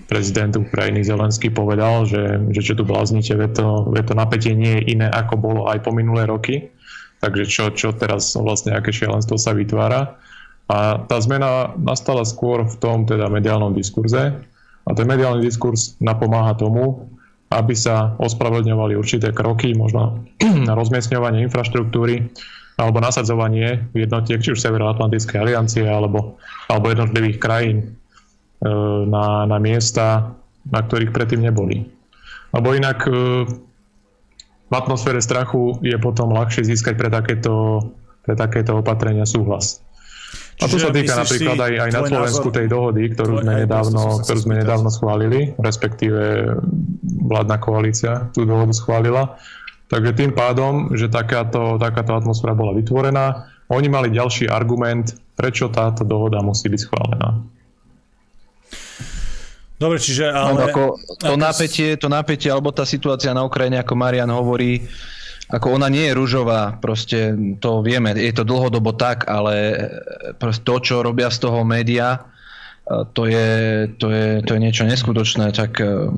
prezident Ukrajiny Zelenský povedal, že, že čo tu bláznite, to, to napätie nie je iné, ako bolo aj po minulé roky. Takže čo, čo teraz vlastne, aké šialenstvo sa vytvára. A tá zmena nastala skôr v tom teda mediálnom diskurze. A ten mediálny diskurs napomáha tomu, aby sa ospravedlňovali určité kroky, možno na rozmiestňovanie infraštruktúry alebo nasadzovanie jednotiek, či už Severoatlantickej aliancie alebo, alebo jednotlivých krajín E, na, na miesta, na ktorých predtým neboli. Lebo inak e, v atmosfére strachu je potom ľahšie získať pre takéto, pre takéto opatrenia súhlas. A to sa týka napríklad aj, aj na Slovensku názor, tej dohody, ktorú sme, nedávno, ktorú sme nedávno schválili, respektíve vládna koalícia tú dohodu schválila. Takže tým pádom, že takáto, takáto atmosféra bola vytvorená, oni mali ďalší argument, prečo táto dohoda musí byť schválená. Dobre, čiže ale... No, ako to, napätie, to napätie, alebo tá situácia na Ukrajine, ako Marian hovorí, ako ona nie je rúžová, proste to vieme, je to dlhodobo tak, ale to, čo robia z toho média, to je, to, je, to je niečo neskutočné. Tak e,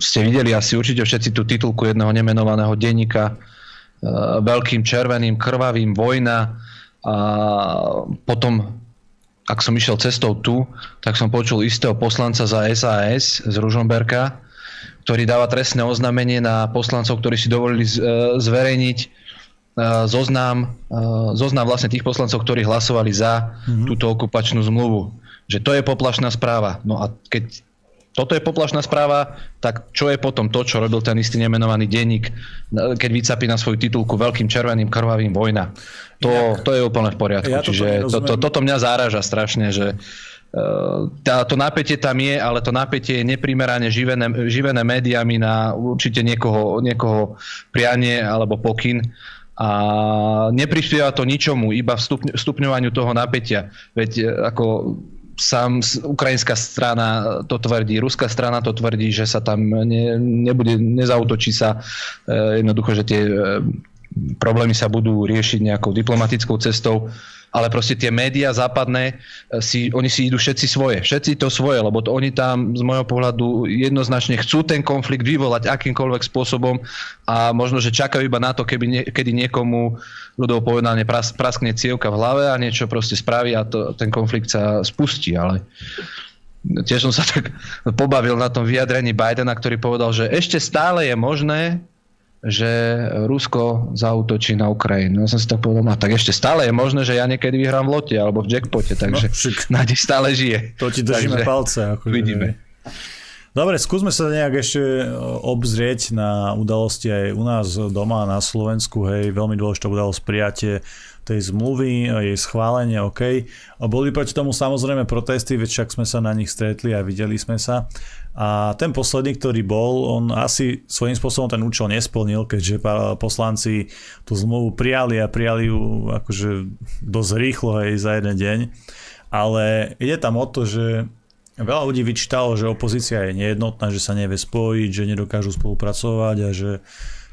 ste videli asi určite všetci tú titulku jedného nemenovaného denníka e, veľkým červeným, krvavým vojna a potom ak som išiel cestou tu, tak som počul istého poslanca za SAS z Ružomberka, ktorý dáva trestné oznámenie na poslancov, ktorí si dovolili e, zverejniť e, zoznam, zoznam vlastne tých poslancov, ktorí hlasovali za mm-hmm. túto okupačnú zmluvu. Že to je poplašná správa. No a keď toto je poplašná správa, tak čo je potom to, čo robil ten istý nemenovaný denník, keď vycapí na svoju titulku veľkým červeným krvavým vojna. To, to je úplne v poriadku. Ja Čiže to, to, toto mňa záraža strašne, že e, tá, to napätie tam je, ale to napätie je neprimerane živené, živené médiami na určite niekoho, niekoho prianie alebo pokyn a neprispieva to ničomu, iba vstupňovaniu toho napätia. Veď e, ako sám ukrajinská strana to tvrdí, ruská strana to tvrdí, že sa tam ne, nebude, nezautočí sa e, jednoducho, že tie e, problémy sa budú riešiť nejakou diplomatickou cestou ale proste tie médiá západné, eh, si, oni si idú všetci svoje. Všetci to svoje, lebo to oni tam z môjho pohľadu jednoznačne chcú ten konflikt vyvolať akýmkoľvek spôsobom a možno, že čakajú iba na to, keby nie, kedy niekomu ľudovo povedané pras, praskne cievka v hlave a niečo proste spraví a to, ten konflikt sa spustí, ale tiež som sa tak pobavil na tom vyjadrení Bidena, ktorý povedal, že ešte stále je možné, že Rusko zautočí na Ukrajinu. Ja som si tak povedal, no tak ešte stále je možné, že ja niekedy vyhrám v lote alebo v jackpote, takže no, nádej stále žije. To ti držíme takže, palce. Akože, vidíme. Dobre, skúsme sa nejak ešte obzrieť na udalosti aj u nás doma na Slovensku. Hej, veľmi dôležitá udalosť prijatie tej zmluvy, jej schválenie, OK. Boli proti tomu samozrejme protesty, veď však sme sa na nich stretli a videli sme sa. A ten posledný, ktorý bol, on asi svojím spôsobom ten účel nesplnil, keďže poslanci tú zmluvu prijali a prijali ju akože dosť rýchlo aj za jeden deň. Ale ide tam o to, že veľa ľudí vyčítalo, že opozícia je nejednotná, že sa nevie spojiť, že nedokážu spolupracovať a že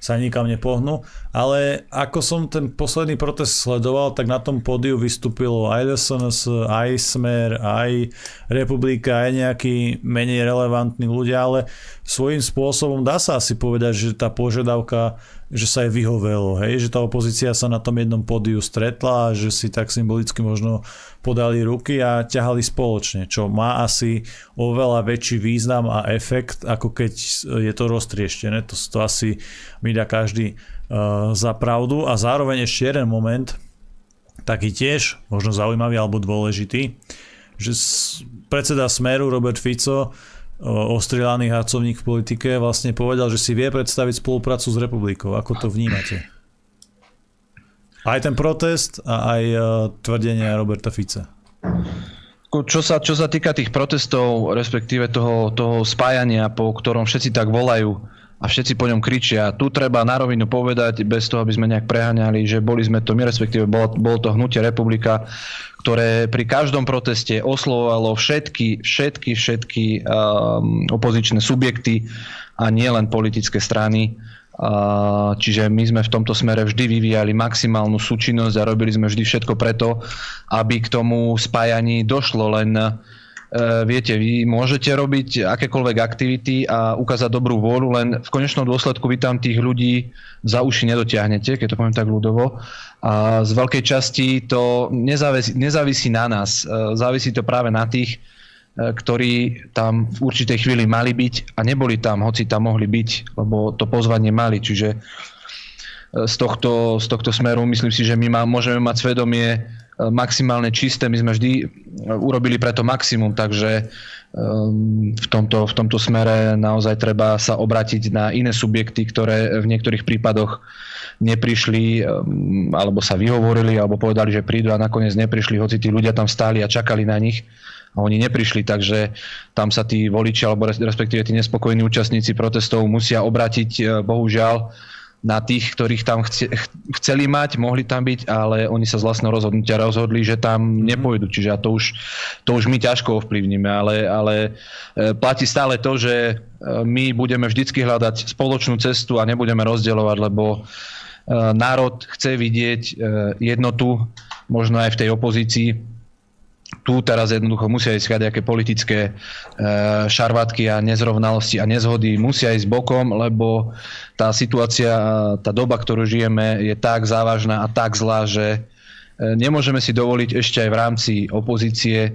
sa nikam nepohnú. Ale ako som ten posledný protest sledoval, tak na tom pódiu vystúpilo aj SNS, aj Smer, aj Republika, aj nejakí menej relevantní ľudia, ale svojím spôsobom dá sa asi povedať, že tá požiadavka že sa jej vyhovelo, hej, že tá opozícia sa na tom jednom pódiu stretla, že si tak symbolicky možno podali ruky a ťahali spoločne, čo má asi oveľa väčší význam a efekt, ako keď je to roztrieštené. To, to asi mi dá každý uh, za pravdu. A zároveň ešte jeden moment, taký tiež možno zaujímavý alebo dôležitý, že predseda Smeru Robert Fico ostrelaný harcovník v politike vlastne povedal, že si vie predstaviť spoluprácu s republikou. Ako to vnímate? Aj ten protest a aj e, tvrdenia Roberta Fica. Čo sa, čo sa týka tých protestov, respektíve toho, toho spájania, po ktorom všetci tak volajú, a všetci po ňom kričia. Tu treba na rovinu povedať, bez toho, aby sme nejak preháňali, že boli sme to my, respektíve bolo, bolo to hnutie republika, ktoré pri každom proteste oslovovalo všetky, všetky, všetky um, opozičné subjekty a nielen politické strany. Uh, čiže my sme v tomto smere vždy vyvíjali maximálnu súčinnosť a robili sme vždy všetko preto, aby k tomu spájaní došlo. Len uh, viete, vy môžete robiť akékoľvek aktivity a ukázať dobrú vôľu, len v konečnom dôsledku vy tam tých ľudí za uši nedotiahnete, keď to poviem tak ľudovo. A z veľkej časti to nezávisí, nezávisí na nás. E, závisí to práve na tých, e, ktorí tam v určitej chvíli mali byť a neboli tam, hoci tam mohli byť, lebo to pozvanie mali. Čiže z tohto, z tohto smeru myslím si, že my má, môžeme mať svedomie E, maximálne čisté. My sme vždy e, urobili preto maximum, takže ehm, v tomto, v tomto smere naozaj treba sa obratiť na iné subjekty, ktoré v niektorých prípadoch neprišli alebo sa vyhovorili alebo povedali, že prídu a nakoniec neprišli, hoci tí ľudia tam stáli a čakali na nich a oni neprišli, takže tam sa tí voliči alebo respektíve tí nespokojní účastníci protestov musia obratiť e, bohužiaľ na tých, ktorých tam chce, chceli mať, mohli tam byť, ale oni sa z vlastného rozhodnutia rozhodli, že tam mhm. nepôjdu. Čiže to už, to už my ťažko ovplyvníme, ale, ale e, platí stále to, že e, my budeme vždycky hľadať spoločnú cestu a nebudeme rozdielovať, lebo e, národ chce vidieť jednotu, možno aj v tej opozícii, tu teraz jednoducho musia ísť nejaké politické e, šarvátky a nezrovnalosti a nezhody. Musia ísť bokom, lebo tá situácia, tá doba, ktorú žijeme, je tak závažná a tak zlá, že e, nemôžeme si dovoliť ešte aj v rámci opozície e,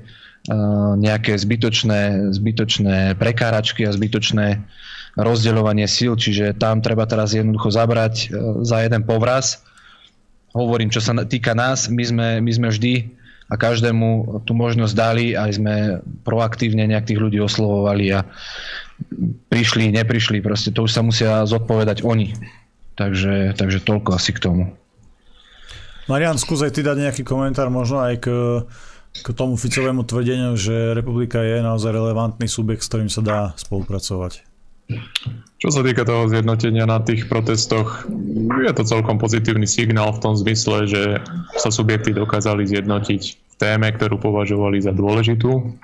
nejaké zbytočné, zbytočné prekáračky a zbytočné rozdeľovanie síl, čiže tam treba teraz jednoducho zabrať za jeden povraz. Hovorím, čo sa týka nás, my sme, my sme vždy a každému tú možnosť dali, aj sme proaktívne nejak tých ľudí oslovovali a prišli, neprišli, proste to už sa musia zodpovedať oni. Takže, takže toľko asi k tomu. Marian, skúsaj ty dať nejaký komentár možno aj k, k tomu Ficovému tvrdeniu, že republika je naozaj relevantný subjekt, s ktorým sa dá spolupracovať. Čo sa týka toho zjednotenia na tých protestoch, je to celkom pozitívny signál v tom zmysle, že sa subjekty dokázali zjednotiť v téme, ktorú považovali za dôležitú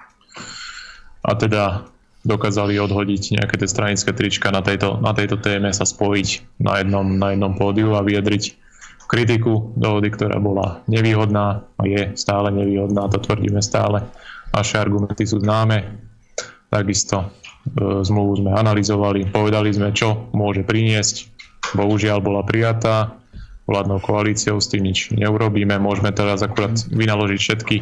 a teda dokázali odhodiť nejaké tie stranické trička na tejto, na tejto téme, sa spojiť na jednom, na jednom pódiu a vyjadriť kritiku dohody, ktorá bola nevýhodná a je stále nevýhodná, to tvrdíme stále. Naše argumenty sú známe. Takisto zmluvu sme analyzovali, povedali sme, čo môže priniesť. Bohužiaľ bola prijatá vládnou koalíciou, s tým nič neurobíme. Môžeme teraz akurát vynaložiť všetky,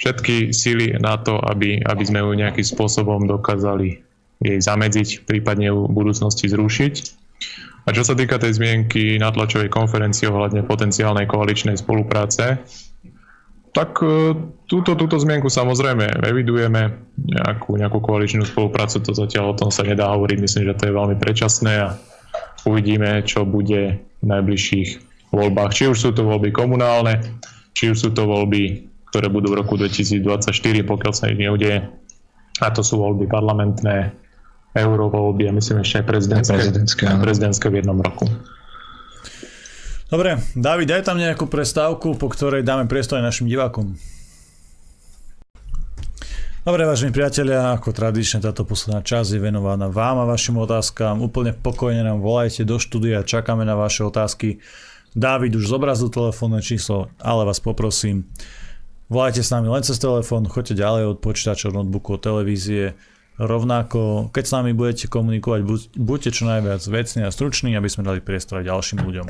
všetky síly na to, aby, aby sme ju nejakým spôsobom dokázali jej zamedziť, prípadne ju v budúcnosti zrušiť. A čo sa týka tej zmienky na tlačovej konferencii ohľadne potenciálnej koaličnej spolupráce, tak e, túto, túto zmienku samozrejme evidujeme, nejakú, nejakú koaličnú spoluprácu, to zatiaľ o tom sa nedá hovoriť, myslím, že to je veľmi predčasné a uvidíme, čo bude v najbližších voľbách. Či už sú to voľby komunálne, či už sú to voľby, ktoré budú v roku 2024, pokiaľ sa ich neudeje. A to sú voľby parlamentné, eurovoľby a myslím ešte aj prezidentské, prezidentské, prezidentské v jednom roku. Dobre, David, daj tam nejakú prestávku, po ktorej dáme priestor aj našim divákom. Dobre, vážení priatelia, ako tradične táto posledná časť je venovaná vám a vašim otázkam. Úplne pokojne nám volajte do štúdia, čakáme na vaše otázky. Dávid už zobrazil telefónne číslo, ale vás poprosím, volajte s nami len cez telefón, choďte ďalej od počítača, od notebooku, od televízie. Rovnako, keď s nami budete komunikovať, buďte čo najviac vecní a struční, aby sme dali priestor aj ďalším ľuďom.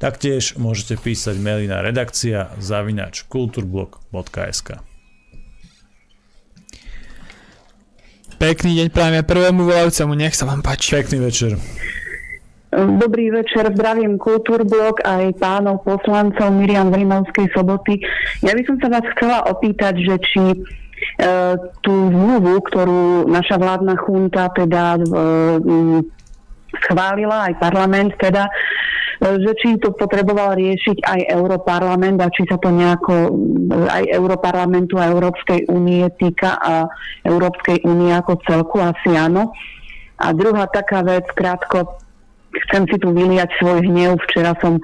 Taktiež môžete písať maily na redakcia zavinač kulturblog.sk Pekný deň práve prvému volajúcemu, nech sa vám páči. Pekný večer. Dobrý večer, zdravím Kultúrblok aj pánov poslancov Miriam Vrinovskej soboty. Ja by som sa vás chcela opýtať, že či e, tú zmluvu, ktorú naša vládna chunta teda e, schválila, aj parlament teda, že či to potreboval riešiť aj Europarlament a či sa to nejako aj Europarlamentu a Európskej únie týka a Európskej únie ako celku asi áno. A druhá taká vec, krátko, chcem si tu vyliať svoj hnev. Včera som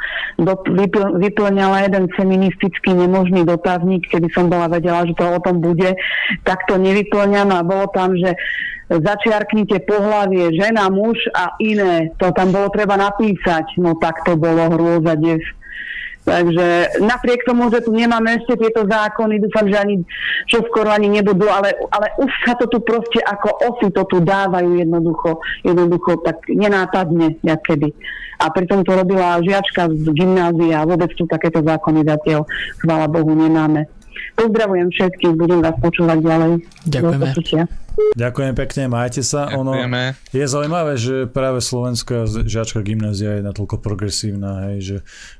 vypl, vyplňala jeden feministický nemožný dotazník, keby som bola vedela, že to o tom bude. Tak to a bolo tam, že začiarknite pohlavie žena, muž a iné. To tam bolo treba napísať. No tak to bolo hrôza, dev. Takže napriek tomu, že tu nemáme ešte tieto zákony, dúfam, že ani čo skoro ani nebudú, ale, ale už sa to tu proste ako osy to tu dávajú jednoducho, jednoducho tak nenápadne, jak kedy. A pritom to robila žiačka z gymnázia vôbec tu takéto zákony zatiaľ, chvála Bohu, nemáme. Pozdravujem všetkých, budem vás počúvať ďalej. Ďakujeme. Ďakujem pekne, majte sa. Ďakujeme. Ono je zaujímavé, že práve slovenská žiačka gymnázia je natoľko progresívna, hej, že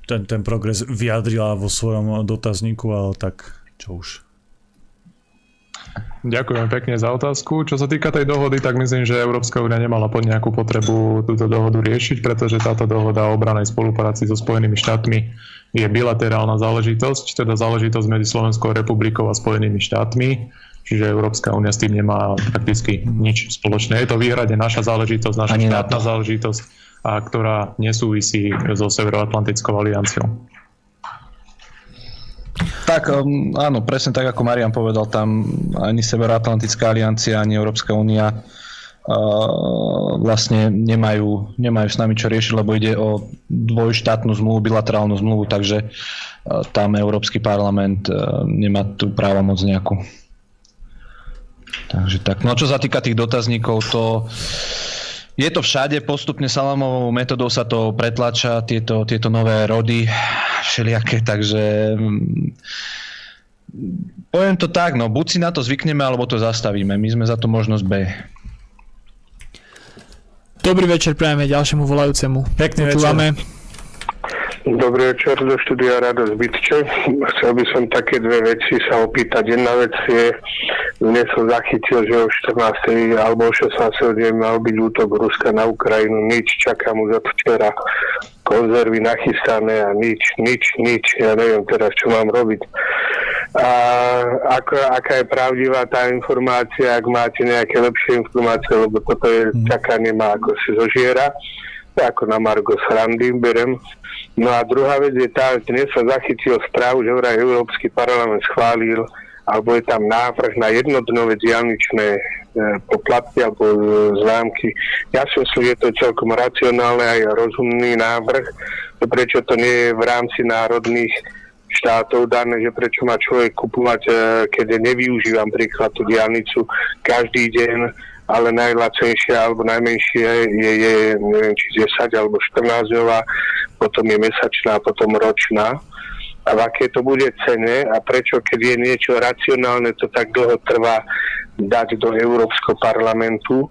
ten, ten progres vyjadrila vo svojom dotazníku, ale tak čo už. Ďakujem pekne za otázku. Čo sa týka tej dohody, tak myslím, že Európska únia nemala pod nejakú potrebu túto dohodu riešiť, pretože táto dohoda o obranej spolupráci so Spojenými štátmi je bilaterálna záležitosť, teda záležitosť medzi Slovenskou republikou a Spojenými štátmi, čiže Európska únia s tým nemá prakticky nič spoločné. Je to výhrade naša záležitosť, naša Ani štátna záležitosť, a ktorá nesúvisí so Severoatlantickou alianciou. Tak um, áno, presne tak ako Marian povedal, tam ani Severoatlantická aliancia, ani Európska únia uh, vlastne nemajú, nemajú s nami čo riešiť, lebo ide o dvojštátnu zmluvu, bilaterálnu zmluvu, takže uh, tam Európsky parlament uh, nemá tú právomoc nejakú. Takže tak. No čo sa týka tých dotazníkov, to je to všade, postupne salamovou metodou sa to pretlača, tieto, tieto nové rody všelijaké, takže mm, poviem to tak, no buď si na to zvykneme, alebo to zastavíme. My sme za to možnosť B. Dobrý večer prajeme ďalšiemu volajúcemu. Pekný Počúvame. Dobrý večer do štúdia Rado Bytče. Chcel by som také dve veci sa opýtať. Jedna vec je, dnes som zachytil, že o 14. alebo o 16. deň mal byť útok Ruska na Ukrajinu. Nič, čakám už od včera. Konzervy nachystané a nič, nič, nič. Ja neviem teraz, čo mám robiť. A ako, aká je pravdivá tá informácia, ak máte nejaké lepšie informácie, lebo toto je mhm. čakanie má ako si zožiera ako na Margo Srandy berem. No a druhá vec je tá, dnes sa zachytil správu, že vraj Európsky parlament schválil, alebo je tam návrh na jednodnové diálničné e, poplatky alebo e, známky. Ja si myslím, že je to celkom racionálne aj rozumný návrh, prečo to nie je v rámci národných štátov dané, že prečo má človek kupovať, e, keď nevyužívam príklad tú diálnicu každý deň ale najlacnejšia alebo najmenšie je, je neviem, či 10 alebo 14 dňová, potom je mesačná, potom ročná. A v aké to bude cene a prečo, keď je niečo racionálne, to tak dlho trvá dať do Európskeho parlamentu,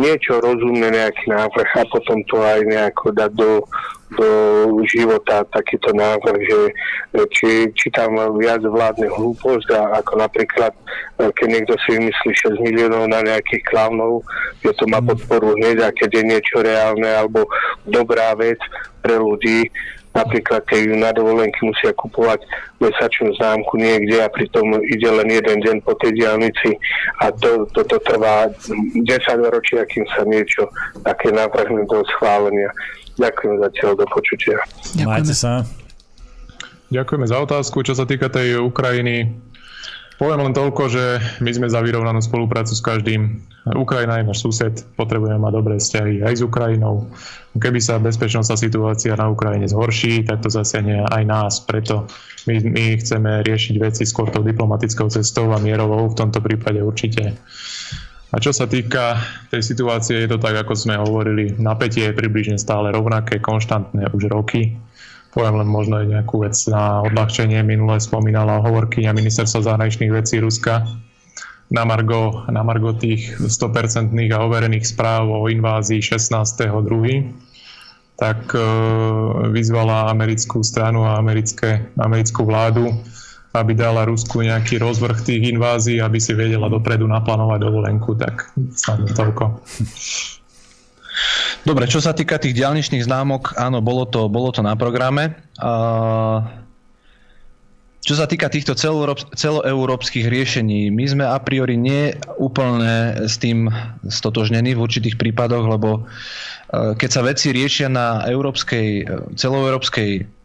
niečo rozumné, nejaký návrh a potom to aj nejako dať do, do života takýto návrh, že či, či tam viac vládne hlúposť a ako napríklad, keď niekto si vymyslí 6 miliónov na nejakých klaunov, že to má mm. podporu hneď a keď je niečo reálne alebo dobrá vec pre ľudí, Napríklad, keď na dovolenky musia kupovať mesačnú známku niekde a pritom ide len jeden deň po tej diálnici a to, toto to trvá 10 ročí, akým sa niečo také navrhne do schválenia. Ďakujem zatiaľ do počutia. Majte sa. Ďakujeme za otázku. Čo sa týka tej Ukrajiny, poviem len toľko, že my sme za vyrovnanú spoluprácu s každým Ukrajina je náš sused, potrebujeme mať dobré vzťahy aj s Ukrajinou. Keby sa bezpečnostná situácia na Ukrajine zhorší, tak to zasiahne aj nás. Preto my, my chceme riešiť veci skôr tou diplomatickou cestou a mierovou, v tomto prípade určite. A čo sa týka tej situácie, je to tak, ako sme hovorili, napätie je približne stále rovnaké, konštantné už roky. Poviem len možno aj nejakú vec na odľahčenie. Minule spomínala hovorkyňa ministerstva zahraničných vecí Ruska, na margo, na margo tých 100% a overených správ o invázii 16.2. tak e, vyzvala americkú stranu a americké, americkú vládu, aby dala Rusku nejaký rozvrh tých invázií, aby si vedela dopredu naplánovať dovolenku, tak snad toľko. Dobre, čo sa týka tých diálničných známok, áno, bolo to, bolo to na programe. Čo sa týka týchto celoeurópskych riešení, my sme a priori nie úplne s tým stotožnení v určitých prípadoch, lebo e, keď sa veci riešia na európskej, e, celoeurópskej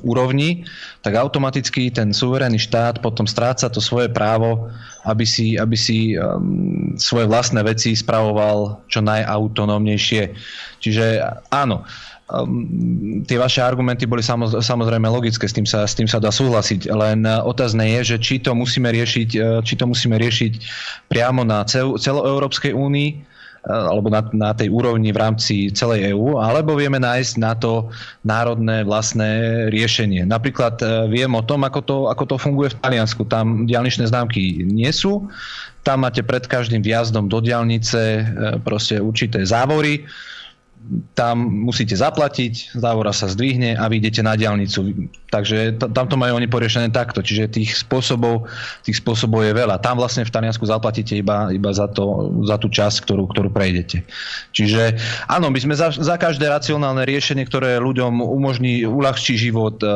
úrovni, tak automaticky ten suverénny štát potom stráca to svoje právo, aby si, aby si um, svoje vlastné veci spravoval čo najautonómnejšie. Čiže áno, um, tie vaše argumenty boli samozrejme logické, s tým sa, s tým sa dá súhlasiť, len uh, otázne je, že či to musíme riešiť, uh, či to musíme riešiť priamo na cel, celoeurópskej únii, alebo na, na tej úrovni v rámci celej EÚ, alebo vieme nájsť na to národné vlastné riešenie. Napríklad viem o tom, ako to, ako to funguje v Taliansku. Tam diálničné známky nie sú, tam máte pred každým vjazdom do diálnice proste určité závory, tam musíte zaplatiť, závora sa zdvihne a vy idete na diálnicu. Takže tam to majú oni poriešené takto, čiže tých spôsobov, tých spôsobov je veľa. Tam vlastne v Taliansku zaplatíte iba, iba za, to, za tú časť, ktorú, ktorú prejdete. Čiže áno, my sme za, za každé racionálne riešenie, ktoré ľuďom umožní, uľahčí život, e,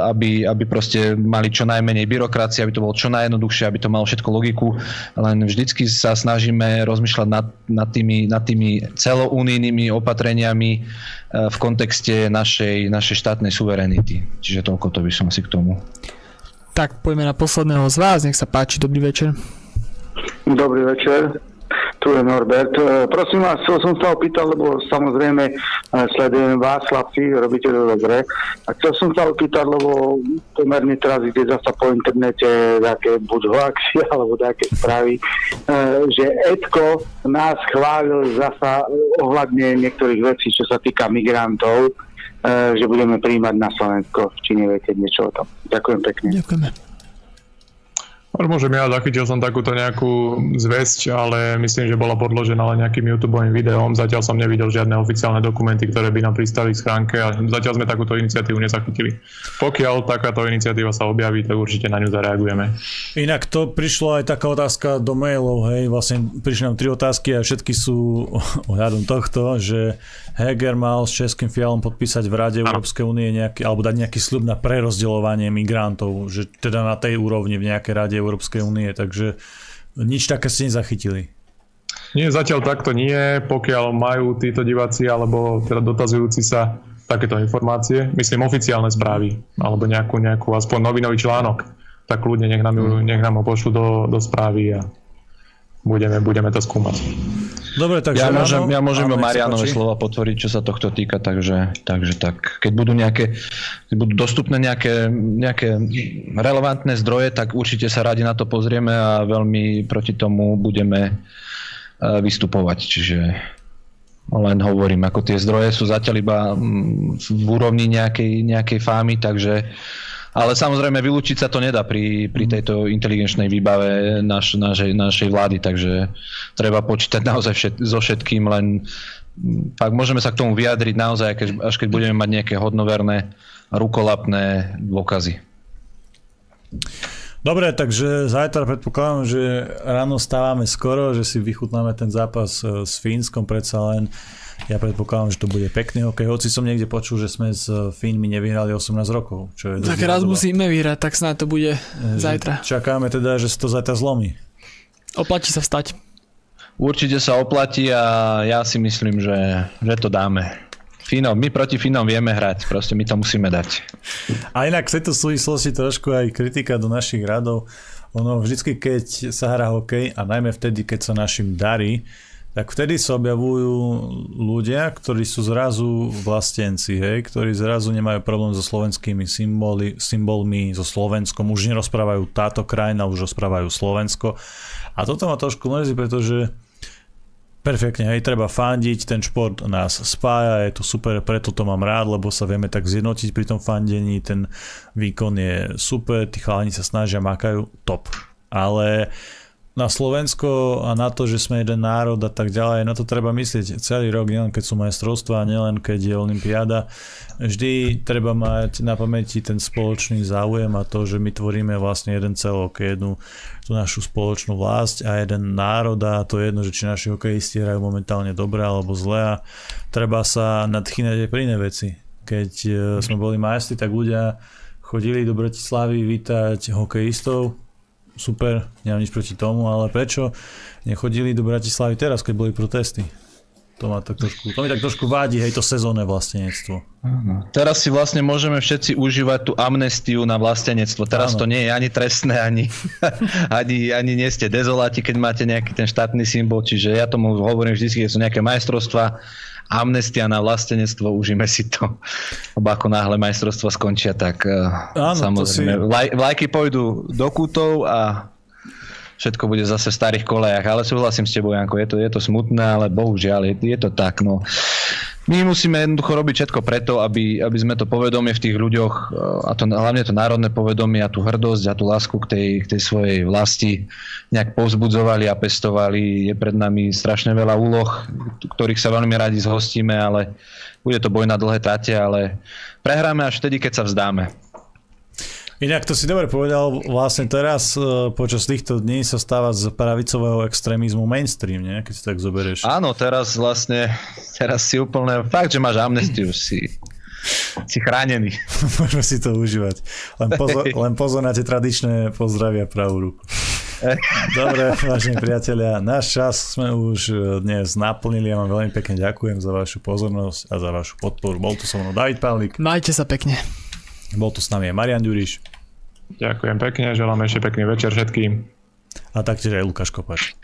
aby, aby proste mali čo najmenej byrokracie, aby to bolo čo najjednoduchšie, aby to malo všetko logiku, len vždycky sa snažíme rozmýšľať nad, nad, tými, nad tými celounijnými rôznymi opatreniami e, v kontexte našej, našej štátnej suverenity. Čiže toľko to by som asi k tomu. Tak poďme na posledného z vás, nech sa páči, dobrý večer. Dobrý večer tu je Norbert. E, prosím vás, chcel som sa opýtať, lebo samozrejme e, sledujem vás, chlapci, robíte to dobre. A chcel som sa opýtať, lebo pomerne teraz ide zasa po internete také buď hoaxy, alebo také správy, e, že Edko nás chválil zasa ohľadne niektorých vecí, čo sa týka migrantov, že budeme príjmať na Slovensko, či neviete niečo o tom. Ďakujem pekne. Ďakujeme. Ale môžem ja, zachytil som takúto nejakú zväzť, ale myslím, že bola podložená len nejakým YouTube videom. Zatiaľ som nevidel žiadne oficiálne dokumenty, ktoré by nám pristali v schránke a zatiaľ sme takúto iniciatívu nezachytili. Pokiaľ takáto iniciatíva sa objaví, tak určite na ňu zareagujeme. Inak to prišlo aj taká otázka do mailov, hej, vlastne prišli nám tri otázky a všetky sú ohľadom tohto, že Heger mal s Českým fialom podpísať v Rade Európskej únie nejaký, alebo dať nejaký sľub na prerozdeľovanie migrantov, že teda na tej úrovni v nejakej Rade Európskej únie, takže nič také ste nezachytili. Nie, zatiaľ takto nie, pokiaľ majú títo diváci alebo teda dotazujúci sa takéto informácie, myslím oficiálne správy, alebo nejakú, nejakú aspoň novinový článok, tak ľudia nech nám, mm. nech nám ho pošlu do, do správy a budeme, budeme to skúmať. Dobre, takže ja môžem, ja môžem áno, Marianové slova potvoriť, čo sa tohto týka, takže, takže tak. Keď budú nejaké, keď budú dostupné nejaké, nejaké relevantné zdroje, tak určite sa radi na to pozrieme a veľmi proti tomu budeme e, vystupovať. Čiže len hovorím, ako tie zdroje sú zatiaľ iba mm, v úrovni nejakej, nejakej fámy, takže ale samozrejme vylúčiť sa to nedá pri, pri tejto inteligenčnej výbave naš, našej, našej vlády, takže treba počítať naozaj všet, so všetkým, len pak môžeme sa k tomu vyjadriť naozaj, až keď budeme mať nejaké hodnoverné, rukolapné dôkazy. Dobre, takže zajtra predpokladám, že ráno stávame skoro, že si vychutnáme ten zápas e, s Fínskom, predsa len ja predpokladám, že to bude pekný hokej, hoci som niekde počul, že sme s Fínmi nevyhrali 18 rokov. Čo je tak raz doba. musíme vyhrať, tak snáď to bude že zajtra. Čakáme teda, že sa to zajtra zlomí. Oplatí sa vstať. Určite sa oplatí a ja si myslím, že, že to dáme. Fínom, my proti Fínom vieme hrať, proste my to musíme dať. A inak v tejto súvislosti trošku aj kritika do našich radov. Ono vždycky, keď sa hrá hokej a najmä vtedy, keď sa našim darí, tak vtedy sa objavujú ľudia, ktorí sú zrazu vlastenci, hej, ktorí zrazu nemajú problém so slovenskými symboly, symbolmi, so Slovenskom, už nerozprávajú táto krajina, už rozprávajú Slovensko. A toto ma trošku mrzí, pretože perfektne, hej, treba fandiť, ten šport nás spája, je to super, preto to mám rád, lebo sa vieme tak zjednotiť pri tom fandení, ten výkon je super, tí chalani sa snažia, makajú, top. Ale na Slovensko a na to, že sme jeden národ a tak ďalej, na to treba myslieť celý rok, nielen keď sú majstrovstvá, nielen keď je Olympiáda. Vždy treba mať na pamäti ten spoločný záujem a to, že my tvoríme vlastne jeden celok, jednu tú našu spoločnú vlast a jeden národ a to je jedno, že či naši hokejisti hrajú momentálne dobre alebo zle a treba sa nadchýnať aj pri iné veci. Keď e, sme boli majstri, tak ľudia chodili do Bratislavy vítať hokejistov, super, nemám nič proti tomu, ale prečo nechodili do Bratislavy teraz, keď boli protesty? To, ma tak trošku, to mi tak trošku vádi, hej, to sezónne vlastenectvo. Teraz si vlastne môžeme všetci užívať tú amnestiu na vlastenectvo. Teraz Áno. to nie je ani trestné, ani, ani, ani nie ste dezoláti, keď máte nejaký ten štátny symbol. Čiže ja tomu hovorím vždy, keď sú nejaké majstrovstva, amnestia na vlastenectvo, užíme si to. Lebo ako náhle majstrovstva skončia, tak eh, Áno, samozrejme si- vlaj, vlajky pôjdu do kútov a všetko bude zase v starých kolejach. Ale súhlasím s tebou, Janko, je to, je to smutné, ale bohužiaľ, je, je to tak. No. My musíme jednoducho robiť všetko preto, aby, aby sme to povedomie v tých ľuďoch, eh, a to hlavne to národné povedomie a tú hrdosť a tú lásku k tej, k tej svojej vlasti nejak povzbudzovali a pestovali. Je pred nami strašne veľa úloh, ktorých sa veľmi radi zhostíme, ale bude to boj na dlhé trate, ale prehráme až vtedy, keď sa vzdáme. Inak to si dobre povedal, vlastne teraz e, počas týchto dní sa stáva z pravicového extrémizmu mainstream, nie? keď si tak zoberieš. Áno, teraz vlastne, teraz si úplne, fakt, že máš amnestiu, si, si chránený. Môžeme si to užívať. Len pozor, len pozor na tie tradičné pozdravia pravú ruku. Dobre, vážení priatelia, náš čas sme už e, dnes naplnili. Ja vám veľmi pekne ďakujem za vašu pozornosť a za vašu podporu. Bol tu so mnou David Pavlik, Majte sa pekne. Bol tu s nami aj Marian Ďuriš Ďakujem pekne, želám ešte pekný večer všetkým. a taktiež aj Lukáš Kopač.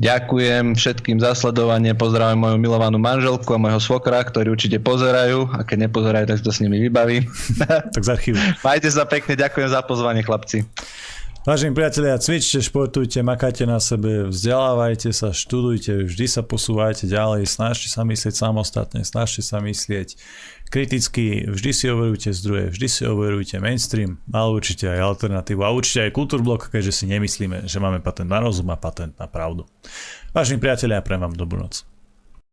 Ďakujem všetkým za sledovanie, pozdravujem moju milovanú manželku a môjho svokra, ktorí určite pozerajú a keď nepozerajú, tak to s nimi vybavím. Tak z archívu. Majte sa pekne, ďakujem za pozvanie chlapci. Vážení priatelia, cvičte, športujte, makajte na sebe, vzdelávajte sa, študujte, vždy sa posúvajte ďalej, snažte sa myslieť samostatne, snažte sa myslieť kriticky, vždy si overujte zdroje, vždy si overujte mainstream, ale určite aj alternatívu a určite aj kultúrblok, keďže si nemyslíme, že máme patent na rozum a patent na pravdu. Vážení priatelia, prajem vám dobrú noc.